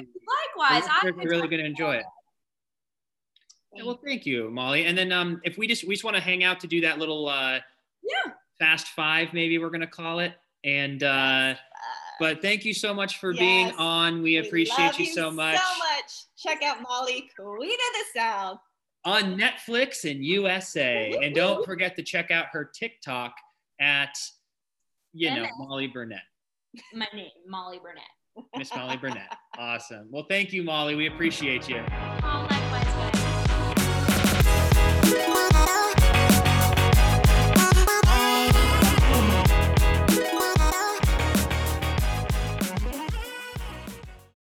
Likewise, I'm really gonna enjoy it. Yeah, well, thank you, Molly. And then um, if we just we just want to hang out to do that little uh, Yeah. fast five, maybe we're gonna call it. And uh, but thank you so much for being on. We appreciate love you so much. So much. Check out Molly, Queen of the South. on Netflix in USA. And don't forget to check out her TikTok at you know Molly Burnett, my name, Molly Burnett. Miss Molly Burnett. Awesome. Well, thank you, Molly. We appreciate you.